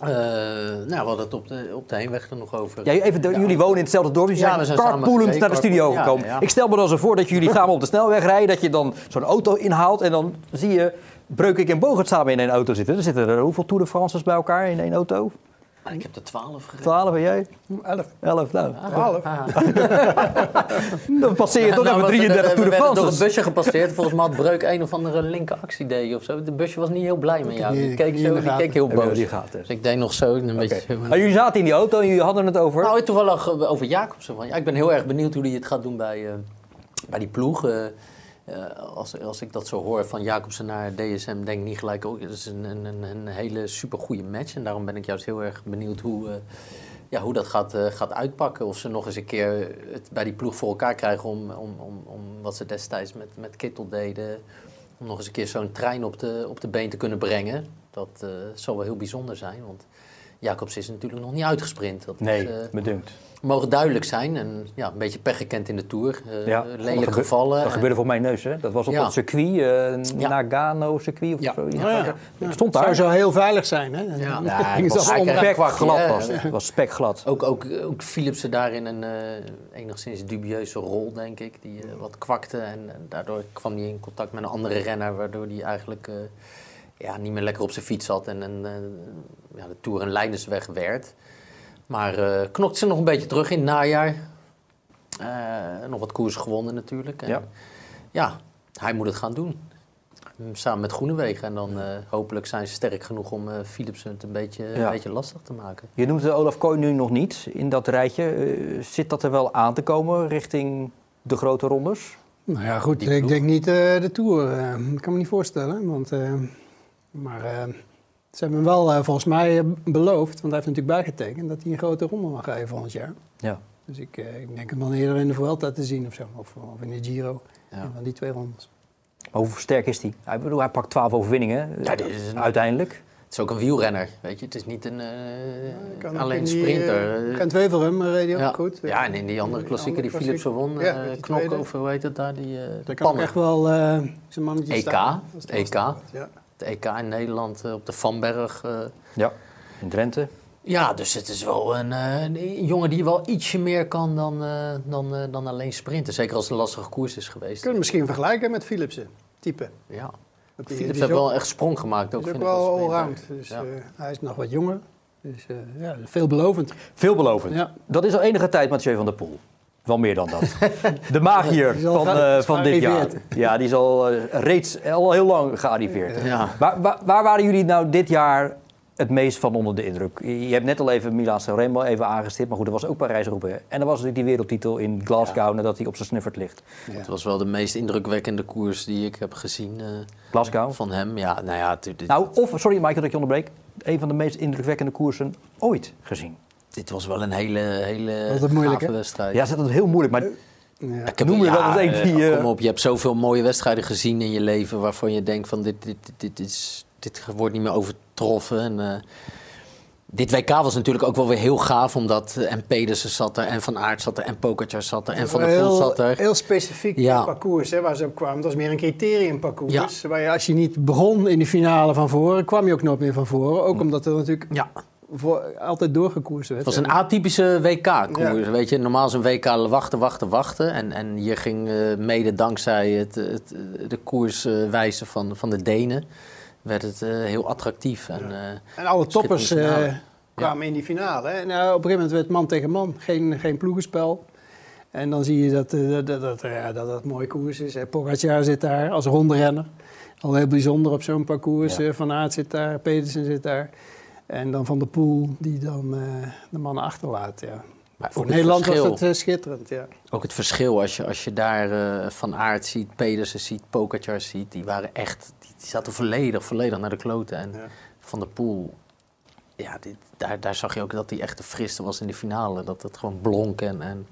Uh, nou, we hadden het op de, op de heenweg er nog over. Ja, even, jullie wonen in hetzelfde dorp, dus ja, we zijn carpoolend naar de studio gekomen. Ja, ik stel me dan zo voor dat jullie [laughs] samen op de snelweg rijden, dat je dan zo'n auto inhaalt en dan zie je Breukik en Bogert samen in één auto zitten. Er zitten er hoeveel Tour de France's bij elkaar in één auto? Ik heb er 12 gereden. 12 en jij? 11. 11, nou. 12. Ah. [laughs] dan passeer je toch nou, even 33 Tour de France. door het busje gepasseerd. Volgens mij had Breuk een of andere linker actie of zo. De busje was niet heel blij met jou. Die keek, zo, die keek heel boos. Die gaat dus. ik deed nog zo een okay. beetje... Maar jullie zaten in die auto en jullie hadden het over? Nou, toevallig over Jacobsen. Ja, ik ben heel erg benieuwd hoe hij het gaat doen bij, uh, bij die ploeg. Uh, uh, als, als ik dat zo hoor van Jacobsen naar DSM, denk ik niet gelijk ook. Het is een, een, een hele supergoeie match. En daarom ben ik juist heel erg benieuwd hoe, uh, ja, hoe dat gaat, uh, gaat uitpakken. Of ze nog eens een keer het bij die ploeg voor elkaar krijgen om, om, om, om wat ze destijds met, met Kittel deden. Om nog eens een keer zo'n trein op de, op de been te kunnen brengen. Dat zou wel heel bijzonder zijn. Want Jacobs is natuurlijk nog niet uitgesprint. Dat nee, is, mogen duidelijk zijn. En ja, een beetje pech gekend in de Tour. Uh, ja, lelijk gevallen. Dat gebeurde voor mijn neus, hè? Dat was op ja. het circuit, uh, ja. Nagano-circuit of ja. zo. Ja. Ik stond daar. Het zou zo heel veilig zijn, hè? Ja, [laughs] ja het was spekglad. Was het was spekglad. Ook, ook, ook Philipsen daar in een uh, enigszins dubieuze rol, denk ik. Die wat kwakte en daardoor kwam hij in contact met een andere renner... waardoor hij eigenlijk ja, niet meer lekker op zijn fiets zat en, en ja, de Tour een leidersweg werd... Maar uh, knokt ze nog een beetje terug in het najaar. Uh, nog wat koers gewonnen natuurlijk. En, ja. ja, hij moet het gaan doen. samen met Groenewegen. En dan eh, hopelijk zijn ze sterk genoeg om eh Philipsen het een beetje, Ja. een beetje lastig te maken. Je noemt de Olaf Kooi nu nog niet in dat rijtje. Eh, zit dat er wel aan te komen richting de grote rondes? Nou ja, goed. Ik denk niet eh, de Tour. eh, dat kan me niet voorstellen. Want, eh, maar eh, ze hebben hem wel eh, volgens mij eh, beloofd, want hij heeft natuurlijk bijgetekend, dat hij een grote ronde mag rijden volgend jaar. Ja. Dus ik, eh, ik denk hem dan eerder in de Vuelta te zien of zo. Of, of in de Giro. Ja. Van die twee rondes. Maar hoe sterk is hij? Hij, bedoel, hij pakt 12 overwinningen Ja, dit is een- uiteindelijk. Het is ook een wielrenner, weet je. Het is niet een, eh, alleen sprinter. Kent Wevelgem eh, reed hij ook ja. goed. ja, en in die andere klassieker die Philipsen won, eh, Ja, over, hoe heet het daar, die, eh de kan echt wel eh zijn mannetje EK, staan. Dat EK. wat, Ja. EK in Nederland eh, op de Vanberg. eh. Ja. In Drenthe. Ja, dus het is wel een, eh, een jongen die wel ietsje meer kan dan, eh, dan, eh, dan alleen sprinten. Zeker als het een lastige koers is geweest. Kunnen we misschien vergelijken met Philipsen. Type. Ja. Die- Philips die heeft wel echt sprong gemaakt. Ook, is ook wel allround. Dus Ja. eh, hij is nog wat jonger. Dus eh, ja, veelbelovend. Veelbelovend. Ja. Dat is al enige tijd Mathieu van der Poel. Wel meer dan dat. De magier [laughs] van, eh, van dit jaar. Ja, die is al eh, reeds al heel lang gearriveerd. Ja. Waar, waar, waar waren jullie nou dit jaar het meest van onder de indruk? Je hebt net al even Milan Sanremo even aangestipt, maar goed, er was ook Parijs-Roubaix. En er was natuurlijk die wereldtitel in Glasgow nadat hij op zijn snuffert ligt. Het was wel de meest indrukwekkende koers die ik heb gezien eh, Glasgow. van hem. Ja, nou ja, dit, dit- Nou, of, sorry Michael dat ik je onderbreek, een van de meest indrukwekkende koersen ooit gezien. Dit was wel een hele, hele Altijd moeilijk, gave hè? wedstrijd. Ja, ze hadden het heel moeilijk, maar Ja. Ik heb- Noem je wel eens een eh, die, eh, Kom op, je hebt zoveel mooie wedstrijden gezien in je leven waarvan je denkt van dit, dit, dit, dit, is, dit wordt niet meer overtroffen. En, eh, dit WK was natuurlijk ook wel weer heel gaaf, omdat eh, en Pedersen zat er, en Van Aert zat er, en Pogacar zat er, en Van der Poel heel, zat er. Heel specifiek Ja. parcours hè, waar ze op kwamen. Het was meer een criteriumparcours. Ja. Waar je, als je niet begon in de finale van voren, kwam je ook nooit meer van voren. Ook omdat er natuurlijk Ja, voor, altijd doorgekoerst werd. het was een atypische WK-koers. Ja. Weet je, normaal is een WK wachten, wachten, wachten. En, en hier ging eh, mede dankzij het, het, de koerswijze van, van de Denen, werd het eh, heel attractief. En, eh, En alle toppers kwamen in die finale. hè. Nou, op een gegeven moment werd het man tegen man. Geen, geen ploegenspel. En dan zie je dat dat, dat, dat, ja, dat dat mooie koers is. Pogacar zit daar als rondrenner. Al heel bijzonder op zo'n parcours. Ja. Van Aert zit daar, Pedersen zit daar. En dan Van der Poel die dan eh, de mannen achterlaat. Ja. maar Voor Nederland was het eh, schitterend. Ja. Ook het verschil als je, als je daar eh, Van Aert ziet, Pedersen ziet, Pogacar ziet. Die waren echt, die, die zaten volledig, volledig naar de kloten. En Ja. Van der Poel, ja, dit, daar, daar zag je ook dat hij echt de friste was in de finale. Dat het gewoon blonk en... en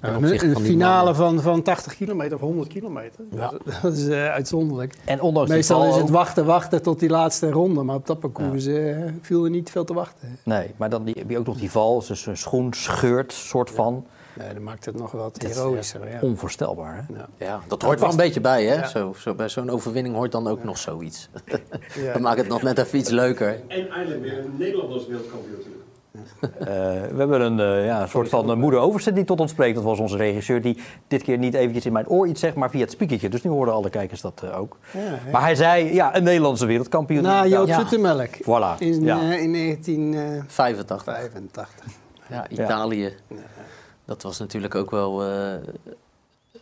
Een, een die finale van, van 80 kilometer of 100 kilometer. Ja. Dat, [laughs] dat is eh, uitzonderlijk. en ondanks die Meestal is het wachten, wachten tot die laatste ronde. Maar op dat parcours eh, viel er niet veel te wachten. Nee, maar dan die- heb je ook nog die val, dus zijn schoen scheurt, soort van. Nee, dat maakt het nog wat heroïscher. Ja. Onvoorstelbaar, hè? Ja. Ja, dat hoort wel een beetje bij, hè? Ja. Zo, zo, bij zo'n overwinning hoort dan ook nog zoiets. [laughs] [laughs] Ja. Dat maakt het nog net even iets leuker. En eindelijk weer een Nederlanders wereldkampioen natuurlijk. Eh, we hebben een, eh, ja, een soort van eh, moeder Overzet die tot ons spreekt. Dat was onze regisseur die dit keer niet eventjes in mijn oor iets zegt, maar via het spiekertje. Dus nu horen alle kijkers dat eh, ook. Ja. Maar hij zei, ja, een Nederlandse wereldkampioen. Na Ja. Joop Ja. Voilà. in, ja. eh, in 1985. 85. Ja, Italië. Dat was natuurlijk ook wel eh, eh,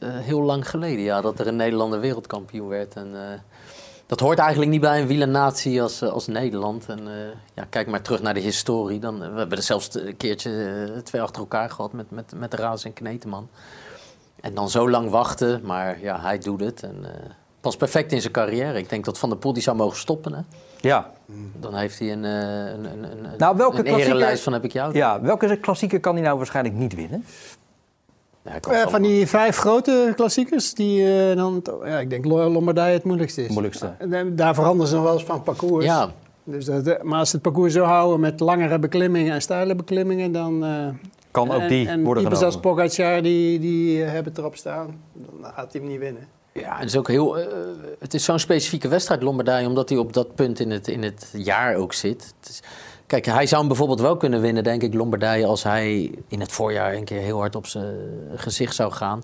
heel lang geleden, ja, dat er een Nederlander wereldkampioen werd. En, eh, dat hoort eigenlijk niet bij een wielernatie als, eh, als Nederland. En, eh, ja, kijk maar terug naar de historie. Dan, we hebben er zelfs een keertje eh, twee achter elkaar gehad met, met, met Raas en Kneteman. En dan zo lang wachten, maar ja, hij doet het. En, eh, pas perfect in zijn carrière. Ik denk dat Van der Poel die zou mogen stoppen. Hè? Ja. Dan heeft hij een, eh, een, een, een, Nou, welke een erelijst van heb ik jou. ja, welke klassieker kan hij nou waarschijnlijk niet winnen? Eh, van die vijf grote klassiekers, die eh, dan, ja, ik denk Lombardije het moeilijkste is. Moeilijkste. En, Daar veranderen ze nog wel eens van parcours. Ja, Dus dat, eh, maar als ze het parcours zo houden met langere beklimmingen en steile beklimmingen, dan... Kan ook en, die en worden types als genomen? Pogacar, die, die hebben erop staan. Dan gaat hij hem niet winnen. Ja, het is ook heel. het is zo'n specifieke wedstrijd, Lombardije, omdat hij op dat punt in het, in het jaar ook zit. Het is- kijk, hij zou hem bijvoorbeeld wel kunnen winnen, denk ik, Lombardije, als hij in het voorjaar een keer heel hard op zijn gezicht zou gaan.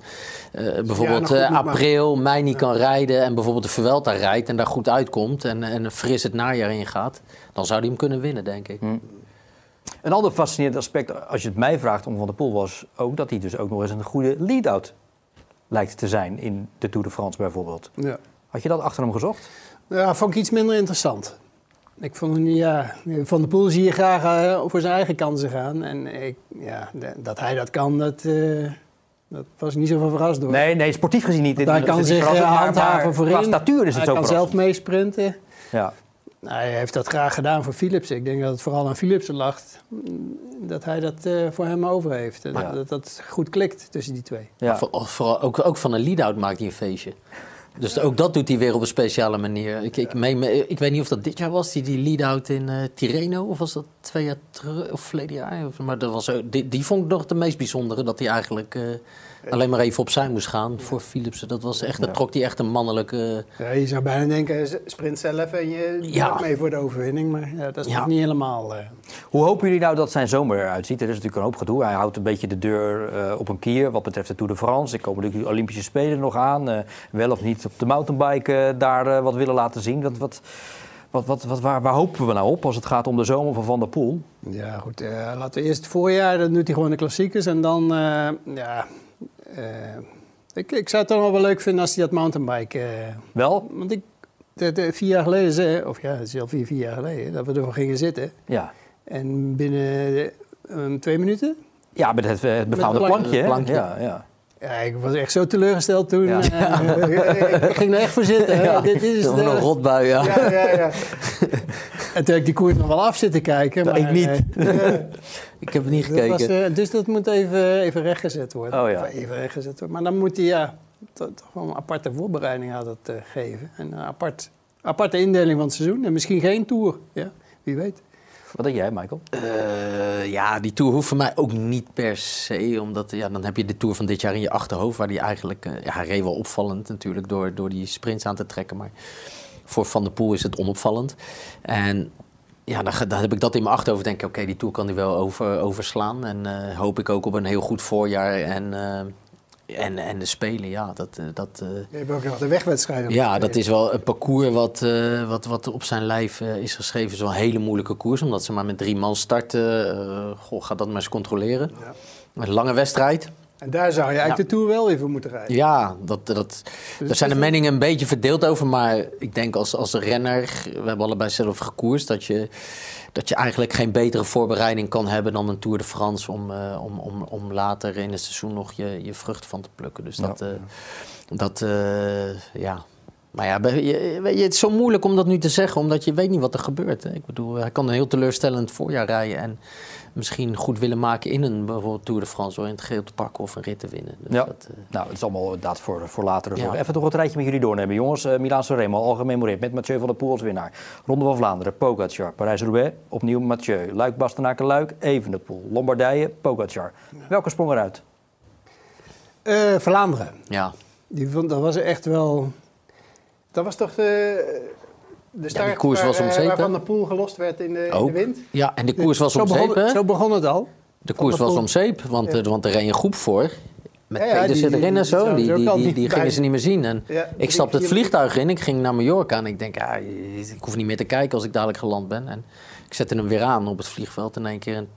Eh, bijvoorbeeld goed eh, april, mei niet kan rijden en bijvoorbeeld de Vuelta rijdt en daar goed uitkomt en, en fris het najaar ingaat, dan zou hij hem kunnen winnen, denk ik. Een ander fascinerend aspect, als je het mij vraagt om Van der Poel, was ook dat hij dus ook nog eens een goede lead-out lijkt te zijn in de Tour de France bijvoorbeeld. Ja. Had je dat achter hem gezocht? Ja, vond ik iets minder interessant. Ik vond hem, ja, Van der Poel zie je graag eh, voor zijn eigen kansen gaan. En ik, ja, de- dat hij dat kan, dat, eh, dat was niet zo van verrast door. Nee, nee, sportief gezien niet. Want hij kan zich eh, handhaven voorin. Qua statuur is het hij zo kan zelf meesprinten. Ja. Nou, hij heeft dat graag gedaan voor Philips. Ik denk dat het vooral aan Philips lag mm, dat hij dat eh, voor hem over heeft. En Dat dat goed klikt tussen die twee. Ja. Voor- vooral, ook, ook van een lead-out maakt hij een feestje. Dus ook dat doet hij weer op een speciale manier. Ik, ik, meen ik weet niet of dat dit jaar was, die, die lead-out in eh, Tirreno. Of was dat twee jaar terug, of verleden jaar? Of- Maar dat was, die, die vond ik nog de meest bijzondere. Dat hij eigenlijk eh, alleen maar even opzij moest gaan voor Philipsen. Dat was echt, dat trok hij echt een mannelijke... Ja, je zou bijna denken, sprint zelf en je Ja. doet mee voor de overwinning. Maar ja, dat is Ja. nog niet helemaal... eh, Hoe hopen jullie nou dat zijn zomer eruit ziet? Er is natuurlijk een hoop gedoe. Hij houdt een beetje de deur eh, op een kier wat betreft de Tour de France. Er komen natuurlijk de Olympische Spelen nog aan. Eh, wel of niet op de mountainbike daar wat willen laten zien. Wat, wat, wat, wat, wat, waar, waar hopen we nou op als het gaat om de zomer van Van der Poel? Ja, goed. eh, laten we eerst het voorjaar, dan doet hij gewoon de klassiekers. En dan, eh, ja... eh, ik, ik zou het dan wel leuk vinden als hij dat mountainbike... eh, Wel? want ik, de, de- vier jaar geleden, of ja, het is al vier, vier jaar geleden, dat we ervoor gingen zitten. Ja. En binnen eh, twee minuten... Ja, met het, het befaamde Met plankje. plankje. Ja, ja. Ja, ik was echt zo teleurgesteld toen. Ja. eh, [laughs] ik, ging er echt voor zitten. Ja, Dit is dat de- een rotbui, ja. Ja, ja, ja. [laughs] en toen heb ik die koers nog wel af zitten kijken. Dat Maar, ik niet. eh, [laughs] Ik heb het niet dat was, gekeken. eh, dus dat moet even, even rechtgezet worden. Oh, ja. Even rechtgezet worden. Maar dan moet hij ja, toch wel een aparte voorbereiding het, eh, geven. En een apart, aparte indeling van het seizoen. En misschien geen tour. Ja, wie weet. Wat denk jij, Michael? Eh, ja, die Tour hoeft voor mij ook niet per se. Omdat ja, dan heb je de Tour van dit jaar in je achterhoofd. Waar die eigenlijk... eh, ja, hij wel opvallend natuurlijk door, door die sprints aan te trekken. Maar voor Van der Poel is het onopvallend. En ja, dan, heb ik dat in mijn achterhoofd. Denk ik, oké, die Tour kan hij wel over, overslaan. En eh, hoop ik ook op een heel goed voorjaar. En, en, en de Spelen, ja, dat... eh, dat eh, Je hebt ook nog de wegwedstrijden. ja, dat is wel een parcours wat, eh, wat, wat op zijn lijf is geschreven. Het is wel een hele moeilijke koers, omdat ze maar met drie man starten. Goh, ga dat maar eens controleren. Ja. Een lange wedstrijd. En daar zou je eigenlijk de Tour wel even moeten rijden. Ja, dat, dat, daar zijn de meningen een beetje verdeeld over. Maar ik denk als, als renner, we hebben allebei zelf gekoerst... Dat je, dat je eigenlijk geen betere voorbereiding kan hebben dan een Tour de France... om, eh, om, om, om later in het seizoen nog je, je vruchten van te plukken. Dus dat, eh, dat eh, ja... Maar ja, je, weet je, het is zo moeilijk om dat nu te zeggen, omdat je weet niet wat er gebeurt. Hè? Ik bedoel, hij kan een heel teleurstellend voorjaar rijden en misschien goed willen maken in een bijvoorbeeld Tour de France, door in het geel te pakken of een rit te winnen. Dus Ja. dat, eh, Nou, het is allemaal inderdaad voor, voor later. Ja. Even toch het rijtje met jullie doornemen. Jongens, uh, Milaan Sanremo al gememoreerd met Mathieu van der Poel als winnaar. Ronde van Vlaanderen, Pogacar. Parijs-Roubaix, opnieuw Mathieu. Luik, Bastenaken, Luik, Evenepoel. Lombardije, Pogacar. Welke sprong eruit? Eh, Vlaanderen. ja. Die vond, dat was echt wel... Dat was toch de, de start koers waar, was om eh, zeep, waar hè? Van der Poel gelost werd in de, in de wind? ja, en de koers was zo om begon? Zo begon het al. De koers was om zeep, want, eh, want er reed een groep voor. Met Ja, ja, Pedersen die- erin en die zo. Die, die, die, die gingen ze niet meer zien. En Ja, ik stapte het vliegtuig in, ik ging naar Mallorca. En ik denk, ja, ik hoef niet meer te kijken als ik dadelijk geland ben. En ik zette hem weer aan op het vliegveld. En in één keer, en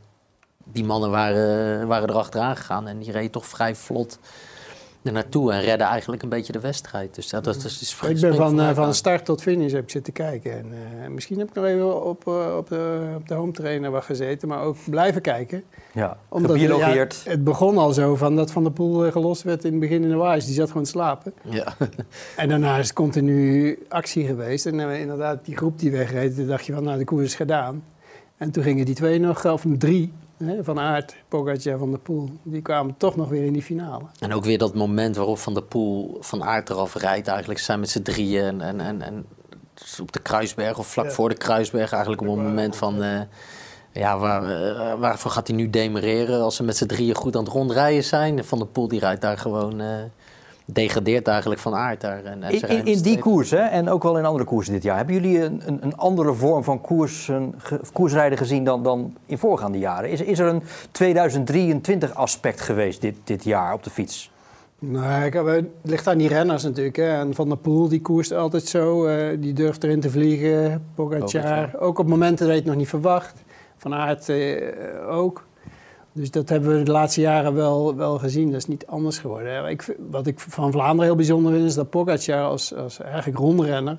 die mannen waren, waren er achteraan gegaan. En die reden toch vrij vlot naartoe. En redden eigenlijk een beetje de wedstrijd. Dus dat, dat is Ik ben van, eh, van start tot finish heb ik zitten kijken. En, eh, misschien heb ik nog even op, eh, op, de, op de home trainer wat gezeten, maar ook blijven kijken. Ja, Omdat gebiologeerd. ja, het begon al zo van dat Van der Poel gelost werd in het begin in de waais. Die zat gewoon te slapen. Ja. [laughs] En daarna is het continu actie geweest. En inderdaad, die groep die wegreed, dacht je van nou, de koers is gedaan. En toen gingen die twee nog, of drie, Van Aert, Pogacar, Van der Poel, die kwamen toch nog weer in die finale. En ook weer dat moment waarop Van der Poel van aard eraf rijdt. Eigenlijk zijn met z'n drieën en, en, en, en op de Kruisberg of vlak Ja. voor de Kruisberg. Eigenlijk op een moment van... eh, ja, waar, eh, waarvoor gaat hij nu demereren als ze met z'n drieën goed aan het rondrijden zijn? Van der Poel die rijdt daar gewoon... eh degradeert eigenlijk van aard daar. En, en ze In, in, in die koers, hè, en ook wel in andere koersen dit jaar, hebben jullie een, een, een andere vorm van koersen, ge- koersrijden gezien dan, dan in voorgaande jaren? Is, is er een 2023 aspect geweest dit, dit jaar op de fiets? Nou, ik heb, het ligt aan die renners natuurlijk. Hè. En Van der Poel, die koerst altijd zo. eh, die durft erin te vliegen. Pogacar, Pogacar. ook op momenten dat je het nog niet verwacht. Van Aert eh, ook. Dus dat hebben we de laatste jaren wel, wel gezien. Dat is niet anders geworden. Ik, wat ik van Vlaanderen heel bijzonder vind, is dat Pogacar als, als eigenlijk rondrenner...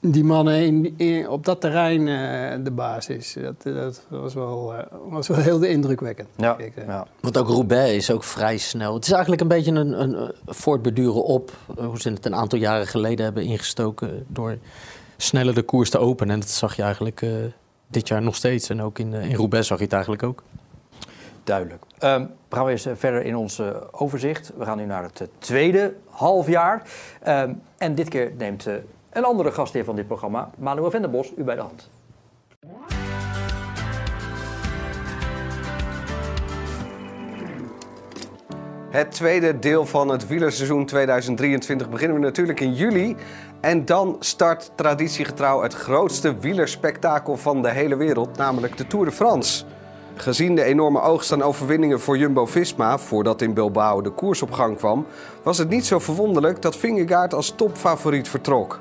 die mannen in, in- op dat terrein eh, de baas is. Dat, dat was, wel, eh, was wel heel indrukwekkend. Ja, denk ik, eh. ja. Want ook Roubaix is ook vrij snel. Het is eigenlijk een beetje een, een, voortbeduren op hoe ze het een aantal jaren geleden hebben ingestoken door sneller de koers te openen. En dat zag je eigenlijk eh, dit jaar nog steeds. En ook in, in Roubaix zag je het eigenlijk ook. Duidelijk. Ehm, we gaan we eens eh, verder in ons overzicht. We gaan nu naar het eh, tweede halfjaar. Ehm, en dit keer neemt eh, een andere gastheer van dit programma, Manuel Venderbos, u bij de hand. Het tweede deel van het wielerseizoen 2023 beginnen we natuurlijk in juli. En dan start traditiegetrouw het grootste wielerspektakel van de hele wereld, namelijk de Tour de France. Gezien de enorme oogst aan overwinningen voor Jumbo-Visma, voordat in Bilbao de koers op gang kwam, was het niet zo verwonderlijk dat Vingegaard als topfavoriet vertrok.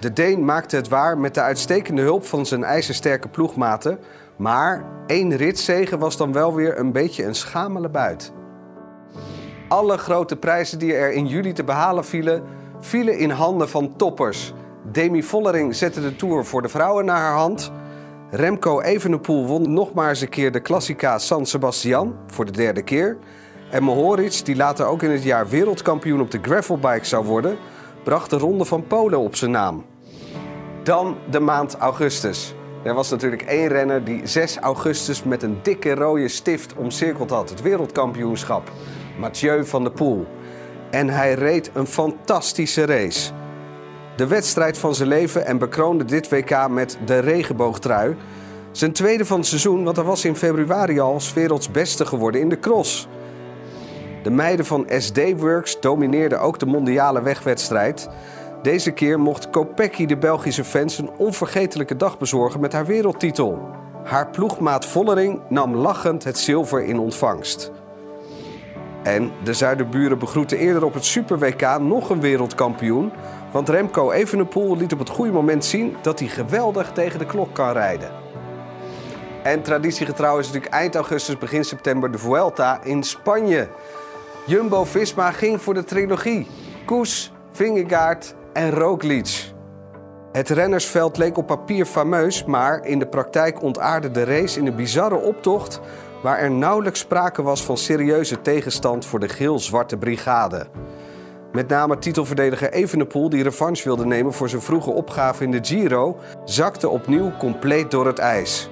De Deen maakte het waar met de uitstekende hulp van zijn ijzersterke ploegmaten, maar één ritzegen was dan wel weer een beetje een schamele buit. Alle grote prijzen die er in juli te behalen vielen, vielen in handen van toppers. Demi Vollering zette de Tour voor de vrouwen naar haar hand. Remco Evenepoel won nog maar eens een keer de Classica San Sebastian voor de derde keer. En Mohoric, die later ook in het jaar wereldkampioen op de gravelbike zou worden, bracht de Ronde van Polen op zijn naam. Dan de maand augustus. Er was natuurlijk één renner die 6 augustus met een dikke rode stift omcirkeld had. Het wereldkampioenschap. Mathieu van der Poel. En hij reed een fantastische race. De wedstrijd van zijn leven en bekroonde dit WK met de regenboogtrui. Zijn tweede van het seizoen, want hij was in februari al als werelds beste geworden in de cross. De meiden van SD Works domineerden ook de mondiale wegwedstrijd. Deze keer mocht Kopecky de Belgische fans een onvergetelijke dag bezorgen met haar wereldtitel. Haar ploegmaat Vollering nam lachend het zilver in ontvangst. En de Zuiderburen begroeten eerder op het Super WK nog een wereldkampioen. Want Remco Evenepoel liet op het goede moment zien dat hij geweldig tegen de klok kan rijden. En traditiegetrouw is natuurlijk eind augustus, begin september de Vuelta in Spanje. Jumbo-Visma ging voor de trilogie. Koes, Vingegaard en Roglic. Het rennersveld leek op papier fameus, maar in de praktijk ontaarde de race in een bizarre optocht waar er nauwelijks sprake was van serieuze tegenstand voor de geel-zwarte brigade. Met name titelverdediger Evenepoel, die revanche wilde nemen voor zijn vroege opgave in de Giro, zakte opnieuw compleet door het ijs.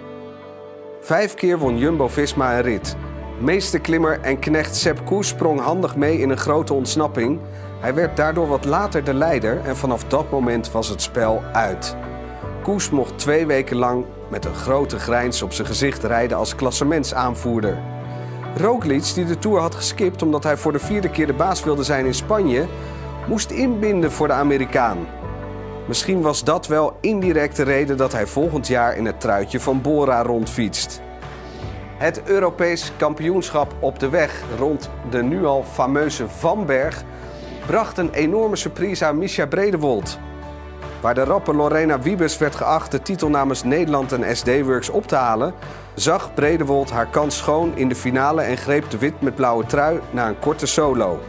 Vijf keer won Jumbo-Visma een rit. Meesterklimmer en knecht Sepp Koes sprong handig mee in een grote ontsnapping. Hij werd daardoor wat later de leider en vanaf dat moment was het spel uit. Koes mocht twee weken lang met een grote grijns op zijn gezicht rijden als klassementsaanvoerder. Roglic, die de Tour had geskipt omdat hij voor de vierde keer de baas wilde zijn in Spanje, moest inbinden voor de Amerikaan. Misschien was dat wel indirect de reden dat hij volgend jaar in het truitje van Bora rondfietst. Het Europees kampioenschap op de weg rond de nu al fameuze Vanberg bracht een enorme surprise aan Misha Bredewold. Waar de rappe Lorena Wiebes werd geacht de titel namens Nederland en SD Works op te halen, zag Bredewold haar kans schoon in de finale en greep de wit met blauwe trui na een korte solo.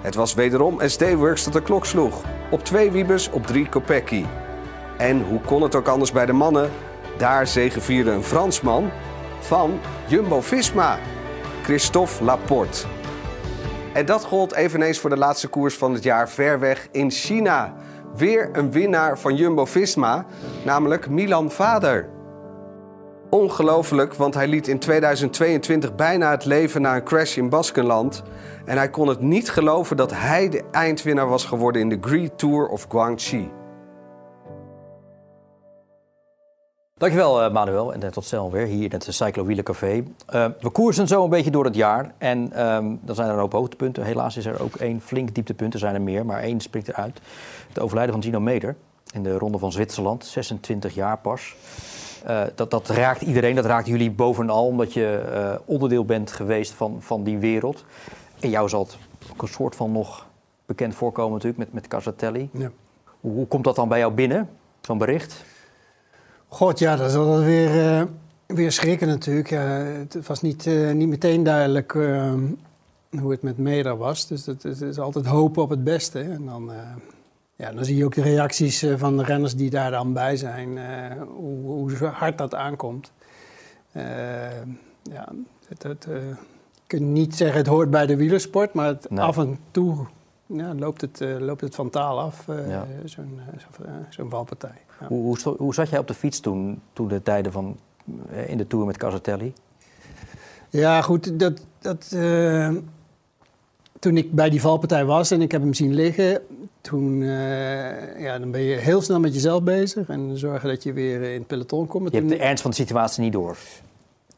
Het was wederom SD Works dat de klok sloeg. Op twee Wiebes, op drie Kopecky. En hoe kon het ook anders bij de mannen? Daar zegevierde een Fransman van Jumbo-Visma, Christophe Laporte. En dat gold eveneens voor de laatste koers van het jaar ver weg in China. Weer een winnaar van Jumbo-Visma, namelijk Milan Vader. Ongelooflijk, want hij liet in 2022 bijna het leven na een crash in Baskenland. En hij kon het niet geloven dat hij de eindwinnaar was geworden in de Great Tour of Guangxi. Dankjewel eh, Manuel en eh, tot snel weer hier in het Cyclo Wielercafé. Eh, we koersen zo een beetje door het jaar en ehm dan zijn er een hoop hoogtepunten. Helaas is er ook één flink dieptepunt, er zijn er meer, maar één springt eruit. Het overlijden van Gino Meder in de Ronde van Zwitserland, 26 jaar pas. Dat, dat raakt iedereen, dat raakt jullie bovenal, omdat je onderdeel bent geweest van, van die wereld. En jou zal het ook een soort van nog bekend voorkomen natuurlijk met, met Casatelli. Ja. Hoe, hoe komt dat dan bij jou binnen, zo'n bericht? God, ja, dat is altijd weer eh, weer schrikken natuurlijk. Ja, het was niet, eh, niet meteen duidelijk eh, hoe het met Meder was. Dus het, het is altijd hopen op het beste. En dan, ja, dan zie je ook de reacties van de renners die daar dan bij zijn. hoe, hoe hard dat aankomt. Ja, het, het, je kunt niet zeggen het hoort bij de wielersport. Maar het, Nee. af en toe ja, loopt, het, loopt het van taal af. Ja. Zo'n zo'n valpartij. Hoe, hoe, sto- hoe zat jij op de fiets toen, toen de tijden van, eh, in de Tour met Casatelli? Ja, goed. Dat, dat, eh, toen ik bij die valpartij was en ik heb hem zien liggen, toen eh, ja, dan ben je heel snel met jezelf bezig en zorgen dat je weer in het peloton komt. Je hebt de ernst van de situatie niet door.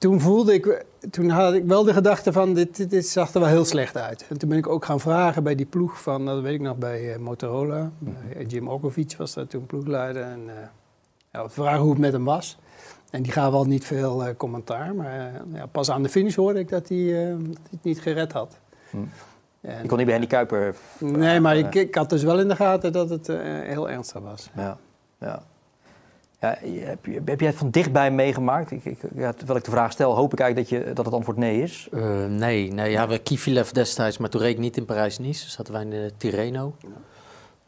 Toen voelde ik, toen had ik wel de gedachte van dit, dit, dit zag er wel heel slecht uit. En toen ben ik ook gaan vragen bij die ploeg van, dat weet ik nog, bij eh, Motorola. Bij Jim Okovic was daar toen ploegleider. En eh, ja, vragen hoe het met hem was. En die gaven al niet veel eh, commentaar. Maar eh, ja, pas aan de finish hoorde ik dat hij, eh, het niet gered had. Hm. En- Je kon niet bij Henny Kuiper... nee, maar eh, ik, ik had dus wel in de gaten dat het eh, heel ernstig was. Ja, ja. Ja heb, je- heb jij het van dichtbij meegemaakt? Ik, ik, ja, terwijl ik de vraag stel, hoop ik eigenlijk dat, je, dat het antwoord nee is. Eh, nee, nee, ja, we Kivilev destijds, maar toen reed ik niet in Parijs-Nice. Zaten wij in de Tirreno.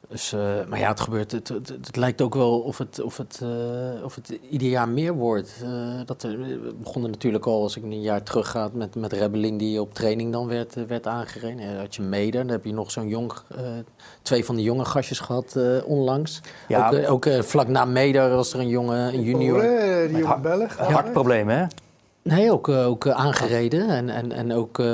Dus, eh, maar ja, het gebeurt. Het, het, het lijkt ook wel of het, of het, eh, of het ieder jaar meer wordt. Eh, dat er, we begonnen natuurlijk al, als ik een jaar terug ga, met, met Rebelling die op training dan werd, werd aangereden. Ja, dan had je Meder, dan heb je nog zo'n jong, eh, twee van die jonge gastjes gehad eh, onlangs. Ja. Ook, ook vlak na Meder was er een jonge een junior. die Met hart- Belg. Hartproblemen, hè? Nee, ook, ook aangereden. En, en, en ook eh,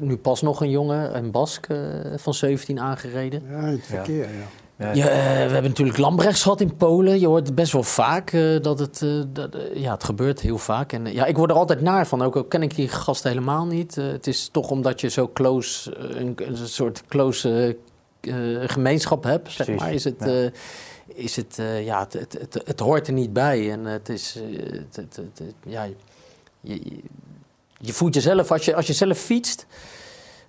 nu pas nog een jongen, een Bask eh, van 17 aangereden. Ja, het verkeer, ja. Ja. Ja, eh, we hebben natuurlijk Lambrechts gehad in Polen. Je hoort best wel vaak eh, dat het... eh, dat, ja, het gebeurt heel vaak. En ja, ik word er altijd naar van. Ook al ken ik die gast helemaal niet. Het is toch omdat je zo close... een, een soort close gemeenschap hebt, zeg Precies, maar. Is het... ja. eh, is het, eh, ja, het, het, het, het hoort er niet bij. En het is, het, het, het- het- ja, je, je, je voelt jezelf, als je, als je zelf fietst.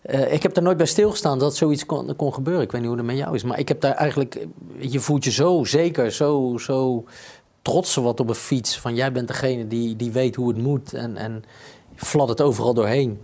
eh, ik heb daar nooit bij stilgestaan dat zoiets kon, kon gebeuren. Ik weet niet hoe het met jou is. Maar ik heb daar eigenlijk. Je voelt je zo zeker, zo, zo trots wat op een fiets. Van jij bent degene die, die weet hoe het moet. En, en fladdert overal doorheen.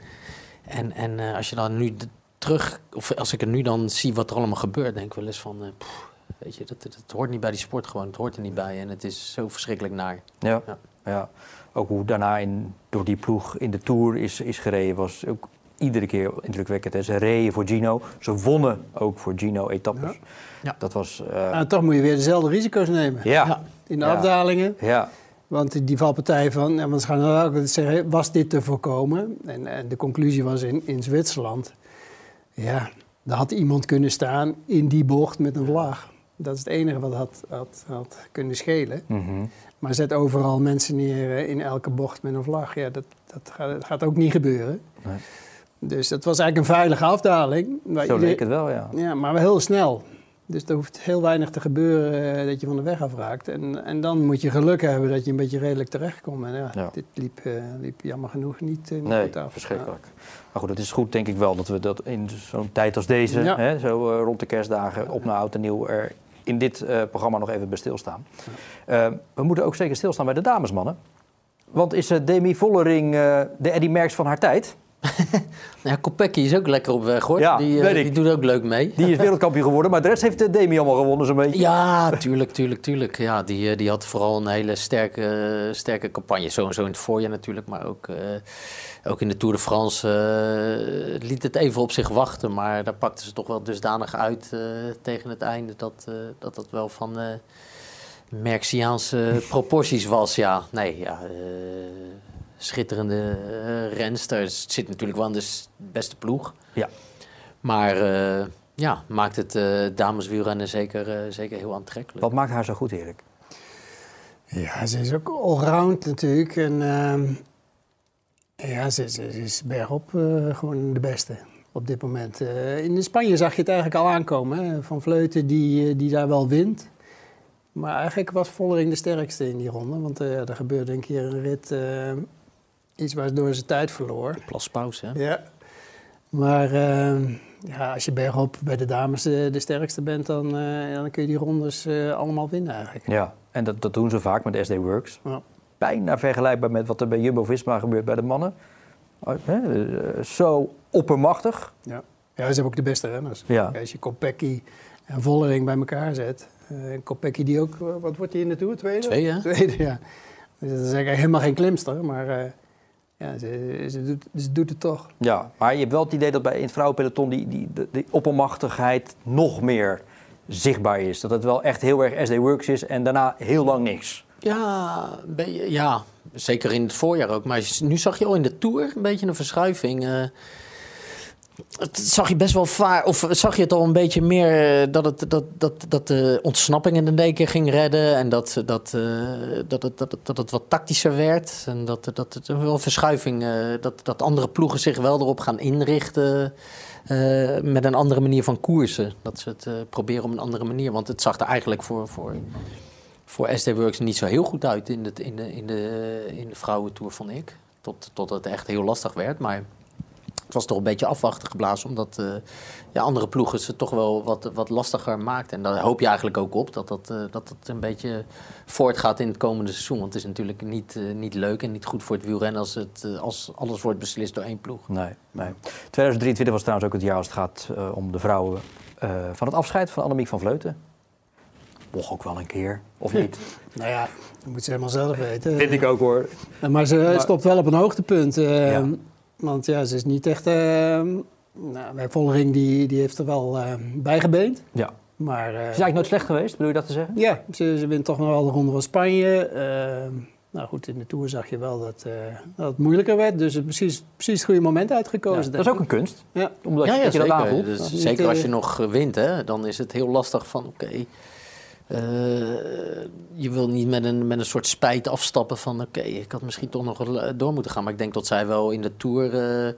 En, en eh, als je dan nu terug. Of als ik er nu dan zie wat er allemaal gebeurt. Denk ik wel eens van. pff, weet je, dat, dat, dat hoort niet bij die sport gewoon. Het hoort er niet bij. En het is zo verschrikkelijk naar. Ja. Ja. ja. Ook hoe daarna in, door die ploeg in de Tour is, is gereden, was ook iedere keer indrukwekkend. Hè. Ze reden voor Gino, ze wonnen ook voor Gino etappes. Ja. Ja. Dat was... eh, Nou, toch moet je weer dezelfde risico's nemen. ja. Ja. In de Ja. afdalingen. Ja. Want die valpartij van, ja, want ze gaan dan ook zeggen, was dit te voorkomen? En, en de conclusie was in, in Zwitserland, ja, daar had iemand kunnen staan in die bocht met een vlag. Dat is het enige wat had, had, had kunnen schelen. Mhm. Maar zet overal mensen neer eh, in elke bocht met een vlag. Ja, dat, dat, gaat, dat gaat ook niet gebeuren. Nee. Dus dat was eigenlijk een veilige afdaling. Zo leek het wel, ja. ja, maar wel heel snel. Dus er hoeft heel weinig te gebeuren eh, dat je van de weg afraakt. En, en dan moet je geluk hebben dat je een beetje redelijk terechtkomt. En ja, Ja. dit liep, eh, liep jammer genoeg niet, niet Nee, goed af. verschrikkelijk. Maar goed, het is goed denk ik wel dat we dat in zo'n tijd als deze, Ja. hè, zo rond de kerstdagen, op naar oud en nieuw, er in dit eh, programma nog even bij stilstaan. Eh, we moeten ook zeker stilstaan bij de damesmannen. Want is eh, Demi Vollering de Eddy Merckx van haar tijd? [laughs] Ja, Kopecky is ook lekker op weg hoor. Ja, die, eh, die doet ook leuk mee. Die is wereldkampioen geworden, maar de rest heeft eh, Demi allemaal gewonnen zo'n beetje. Ja, tuurlijk, tuurlijk, tuurlijk. Ja, die, eh, die had vooral een hele sterke, sterke campagne. Sowieso in het voorjaar natuurlijk, maar ook, ook in de Tour de France liet het even op zich wachten. Maar daar pakten ze toch wel dusdanig uit tegen het einde dat, dat dat wel van Merxiaanse proporties was. Ja, nee, ja. Schitterende eh renster. Het zit natuurlijk wel in de beste ploeg. Ja. Maar eh, ja, maakt het eh dameswielrennen zeker, eh, zeker heel aantrekkelijk. Wat maakt haar zo goed, Erik? Ja, ze is ook allround natuurlijk. En ehm, ja, ze, is bergop gewoon de beste op dit moment. Eh, in Spanje zag je het eigenlijk al aankomen. Hè? Van Vleuten die, die daar wel wint. Maar eigenlijk was Vollering de sterkste in die ronde. Want eh, er gebeurde een keer een rit, eh, iets waardoor ze tijd verloor. Plaspauze, hè? Ja. Maar ehm, ja, als je bergop bij de dames de, de sterkste bent, dan, eh, dan kun je die rondes eh, allemaal winnen eigenlijk. Ja, en dat, dat doen ze vaak met SD Works. Ja. bijna vergelijkbaar met wat er bij Jumbo-Visma gebeurt bij de mannen. Oh, eh, Zo oppermachtig. Ja. ja, ze hebben ook de beste renners. Ja. Als je Kopecky en Vollering bij elkaar zet. en Kopecky die ook, wat wordt hij in de Tour? Tweede? Tweede, hè? Tweede, ja. Dus dat is eigenlijk helemaal geen klimster, maar ja, ze, ze, doet, ze doet het toch. Ja, maar je hebt wel het idee dat bij in het vrouwenpeloton die, die, die, die oppermachtigheid nog meer zichtbaar is. Dat het wel echt heel erg SD Works is en daarna heel lang niks. Ja, ja, zeker in het voorjaar ook. Maar nu zag je al in de Tour een beetje een verschuiving. eh. Het zag je best wel vaak, of zag je het al een beetje meer eh, dat, het, dat, dat, dat de ontsnappingen in één keer ging redden. En dat, dat, eh, dat, het, dat, het, dat het wat tactischer werd. En dat, dat het wel verschuiving, eh, dat, dat andere ploegen zich wel erop gaan inrichten. eh, met een andere manier van koersen. Dat ze het eh, proberen op een andere manier. Want het zag er eigenlijk voor, voor, voor SD Works niet zo heel goed uit in de, in de, in de, in de vrouwentour, vond ik. Tot, tot het echt heel lastig werd. Maar het was toch een beetje afwachten geblazen, omdat eh, ja, andere ploegen ze toch wel wat, wat lastiger maakten. En daar hoop je eigenlijk ook op dat dat, eh, dat het een beetje voortgaat in het komende seizoen. Want het is natuurlijk niet, eh, niet leuk en niet goed voor het wielrennen als, het, als alles wordt beslist door één ploeg. Nee, nee. 2023 was trouwens ook het jaar als het gaat eh, om de vrouwen eh, van het afscheid van Annemiek van Vleuten. Mocht ook wel een keer, of niet? [laughs] Nou ja, dat moet ze helemaal zelf weten. Vind ik ook hoor. Maar ze stopt wel op een hoogtepunt. Ja. Want ja, ze is niet echt... eh, nou, bij Vollering die, die heeft er wel eh bijgebeend. Ja. Maar Is eh, eigenlijk nooit slecht geweest, bedoel je dat te zeggen? ja, ze, ze wint toch nog wel de Ronde van Spanje. Eh, nou goed, in de Tour zag je wel dat, eh, dat het moeilijker werd. Dus het is precies, precies het goede moment uitgekozen. dat is ook een kunst, Ja. omdat je, dat, je dat aanvoelt. Dus zeker als je nog wint, hè, dan is het heel lastig van oké. Eh, je wil niet met een, met een soort spijt afstappen van oké, ik had misschien toch nog wel, eh, door moeten gaan. Maar ik denk dat zij wel in de Tour, eh,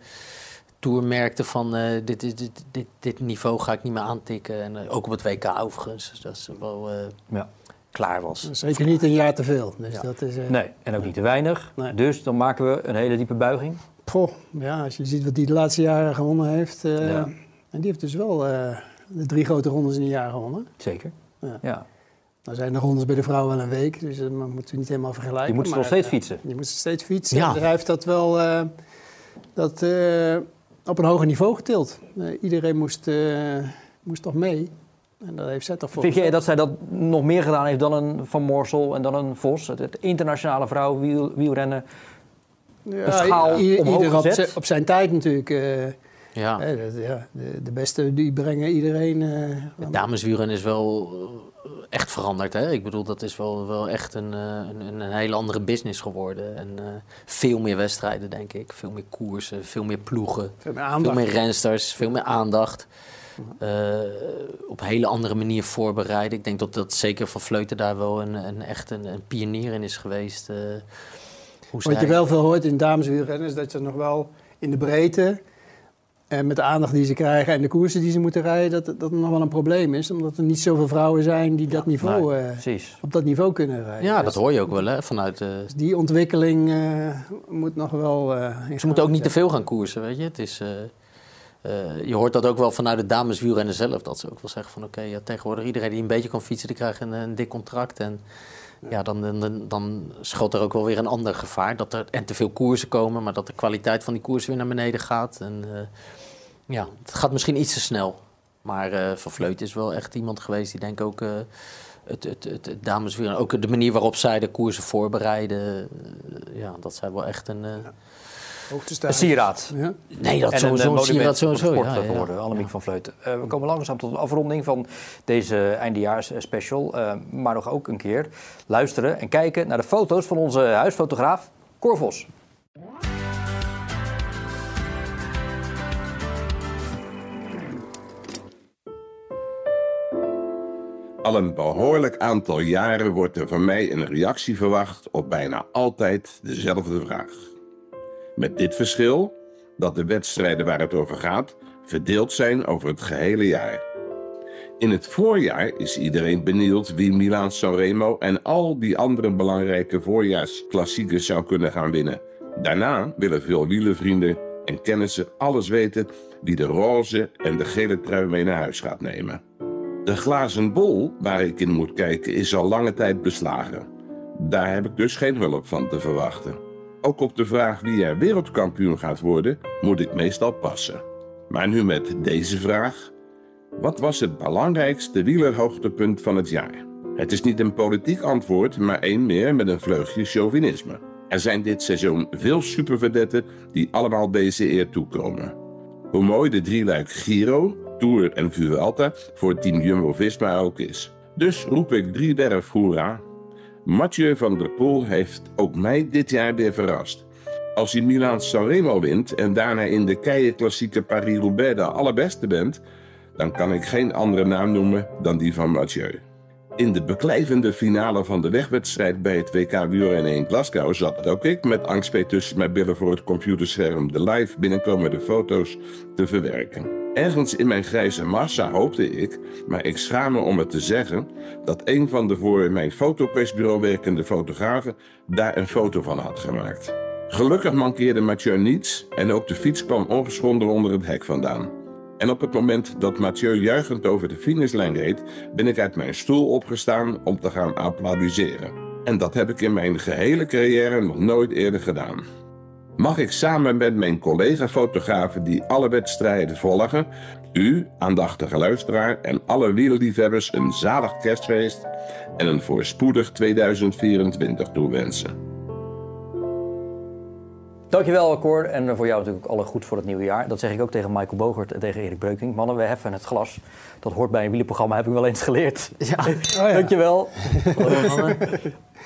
tour merkte van eh, dit, dit, dit, dit, niveau ga ik niet meer aantikken. En ook op het WK overigens, dus dat ze wel eh, Ja. klaar was. Zeker niet een jaar te veel. Dus Ja. dat is... eh, Nee, en ook niet te weinig. Nee. Dus dan maken we een hele diepe buiging. Goh, ja, als je ziet wat hij de laatste jaren gewonnen heeft. eh, Ja. En die heeft dus wel eh, de drie grote rondes in een jaar gewonnen. Zeker. Ja. Nou zijn de rondes bij de vrouwen wel een week, dus dat moeten we niet helemaal vergelijken. Die moeten ze nog steeds eh, fietsen. Die moeten steeds fietsen. Ja. En hij heeft dat wel eh, dat, eh, op een hoger niveau getild. Eh, iedereen moest, eh, moest toch mee. En dat heeft zij toch voor Vind jij dat zij dat nog meer gedaan heeft dan een Van Moorsel en dan een Vos? Het, het internationale vrouwenwielrennen. wielrennen. ja, schaal ieder op, op zijn tijd natuurlijk. eh, Ja. ja, de, de beste die brengen iedereen. eh, Het dameswielrennen is wel eh, echt veranderd. Hè? Ik bedoel, dat is wel, wel echt een, eh, een, een hele andere business geworden. En eh, veel meer wedstrijden, denk ik. Veel meer koersen, veel meer ploegen. veel meer Veel aandacht. meer rensters, veel meer aandacht. Eh, op een hele andere manier voorbereid. Ik denk dat dat zeker van Vleuten daar wel een, een echt een, een pionier in is geweest. hoe Wat je wel veel hoort in dameswielrennen is dat ze nog wel in de breedte... En met de aandacht die ze krijgen en de koersen die ze moeten rijden, dat, dat nog wel een probleem is. Omdat er niet zoveel vrouwen zijn die dat niveau, Nee, eh, op dat niveau kunnen rijden. Ja, dat Dus- hoor je ook wel hè, vanuit... eh, dus die ontwikkeling eh, moet nog wel... eh, Ze moeten ook niet te veel gaan koersen, weet je. Het is, eh, eh, je hoort dat ook wel vanuit het dameswielrennen zelf. Dat ze ook wel zeggen van oké, ja, tegenwoordig iedereen die een beetje kan fietsen, die krijgt een, een dik contract. En ja, dan, dan, dan schuilt er ook wel weer een ander gevaar. Dat er en te veel koersen komen, maar dat de kwaliteit van die koers weer naar beneden gaat. En eh, ja, het gaat misschien iets te snel. Maar eh Van Vleut is wel echt iemand geweest die denk ik ook... eh, het, het, het, het ook de manier waarop zij de koersen voorbereiden, eh, ja, dat zij wel echt een, eh, Een sieraad. Ja. Nee, dat sowieso. een de sowieso. sport Ja, ja. geworden, Annemiek van Vleuten. Eh, we komen langzaam tot een afronding van deze eindejaarsspecial. eh maar nog ook een keer luisteren en kijken naar de foto's van onze huisfotograaf Cor Al een behoorlijk aantal jaren wordt er van mij een reactie verwacht op bijna altijd dezelfde vraag. Met dit verschil dat de wedstrijden waar het over gaat verdeeld zijn over het gehele jaar. In het voorjaar is iedereen benieuwd wie Milaan Sanremo en al die andere belangrijke voorjaarsklassiekers zou kunnen gaan winnen. Daarna willen veel wielervrienden en kennissen alles weten wie de roze en de gele trui mee naar huis gaat nemen. De glazen bol waar ik in moet kijken is al lange tijd beslagen. Daar heb ik dus geen hulp van te verwachten. Ook op de vraag wie er wereldkampioen gaat worden, moet ik meestal passen. Maar nu met deze vraag. Wat was het belangrijkste wielerhoogtepunt van het jaar? Het is niet een politiek antwoord, maar één meer met een vleugje chauvinisme. Er zijn dit seizoen veel supervedetten die allemaal deze eer toekomen. Hoe mooi de drieluik Giro, Tour en Vuelta voor team Jumbo-Visma ook is. Dus roep ik driewerf hoera. Mathieu van der Poel heeft ook mij dit jaar weer verrast. Als hij Milaan Sanremo wint en daarna in de keien klassieke Paris-Roubaix de allerbeste bent, dan kan ik geen andere naam noemen dan die van Mathieu. In de beklijvende finale van de wegwedstrijd bij het WK wielrennen in Glasgow zat ook ik met angstpeet tussen mijn billen voor het computerscherm de live binnenkomende foto's te verwerken. Ergens in mijn grijze massa hoopte ik, maar ik schaam me om het te zeggen, dat een van de voor mijn fotopressbureau werkende fotografen daar een foto van had gemaakt. Gelukkig mankeerde Mathieu niets en ook de fiets kwam ongeschonden onder het hek vandaan. En op het moment dat Mathieu juichend over de finishlijn reed, ben ik uit mijn stoel opgestaan om te gaan applaudisseren. En dat heb ik in mijn gehele carrière nog nooit eerder gedaan. Mag ik samen met mijn collega-fotografen die alle wedstrijden volgen, u, aandachtige luisteraar en alle wielerliefhebbers een zalig kerstfeest en een voorspoedig 2024 toewensen. Dankjewel, Cor. En voor jou natuurlijk alle goed voor het nieuwe jaar. Dat zeg ik ook tegen Michael Bogert en tegen Erik Breukink. Mannen, we heffen het glas. Dat hoort bij een wielerprogramma, heb ik wel eens geleerd. Ja. Oh ja. Dankjewel.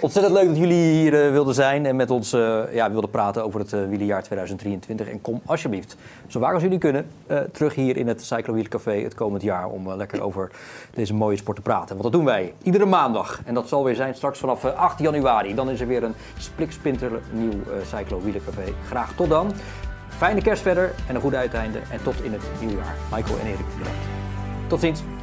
Ontzettend leuk dat jullie hier uh, wilden zijn en met ons uh, ja, wilden praten over het uh, wielerjaar 2023. En kom alsjeblieft, zo waar als jullie kunnen, terug hier in het Cyclo Café het komend jaar om lekker over deze mooie sport te praten. Want dat doen wij iedere maandag. En dat zal weer zijn straks vanaf 8 januari. Dan is er weer een splikspinter nieuw Cyclo Café. Graag tot dan. Fijne kerst verder en een goed uiteinde. En tot in het nieuwe jaar. Michael en Erik, bedankt. Tot ziens.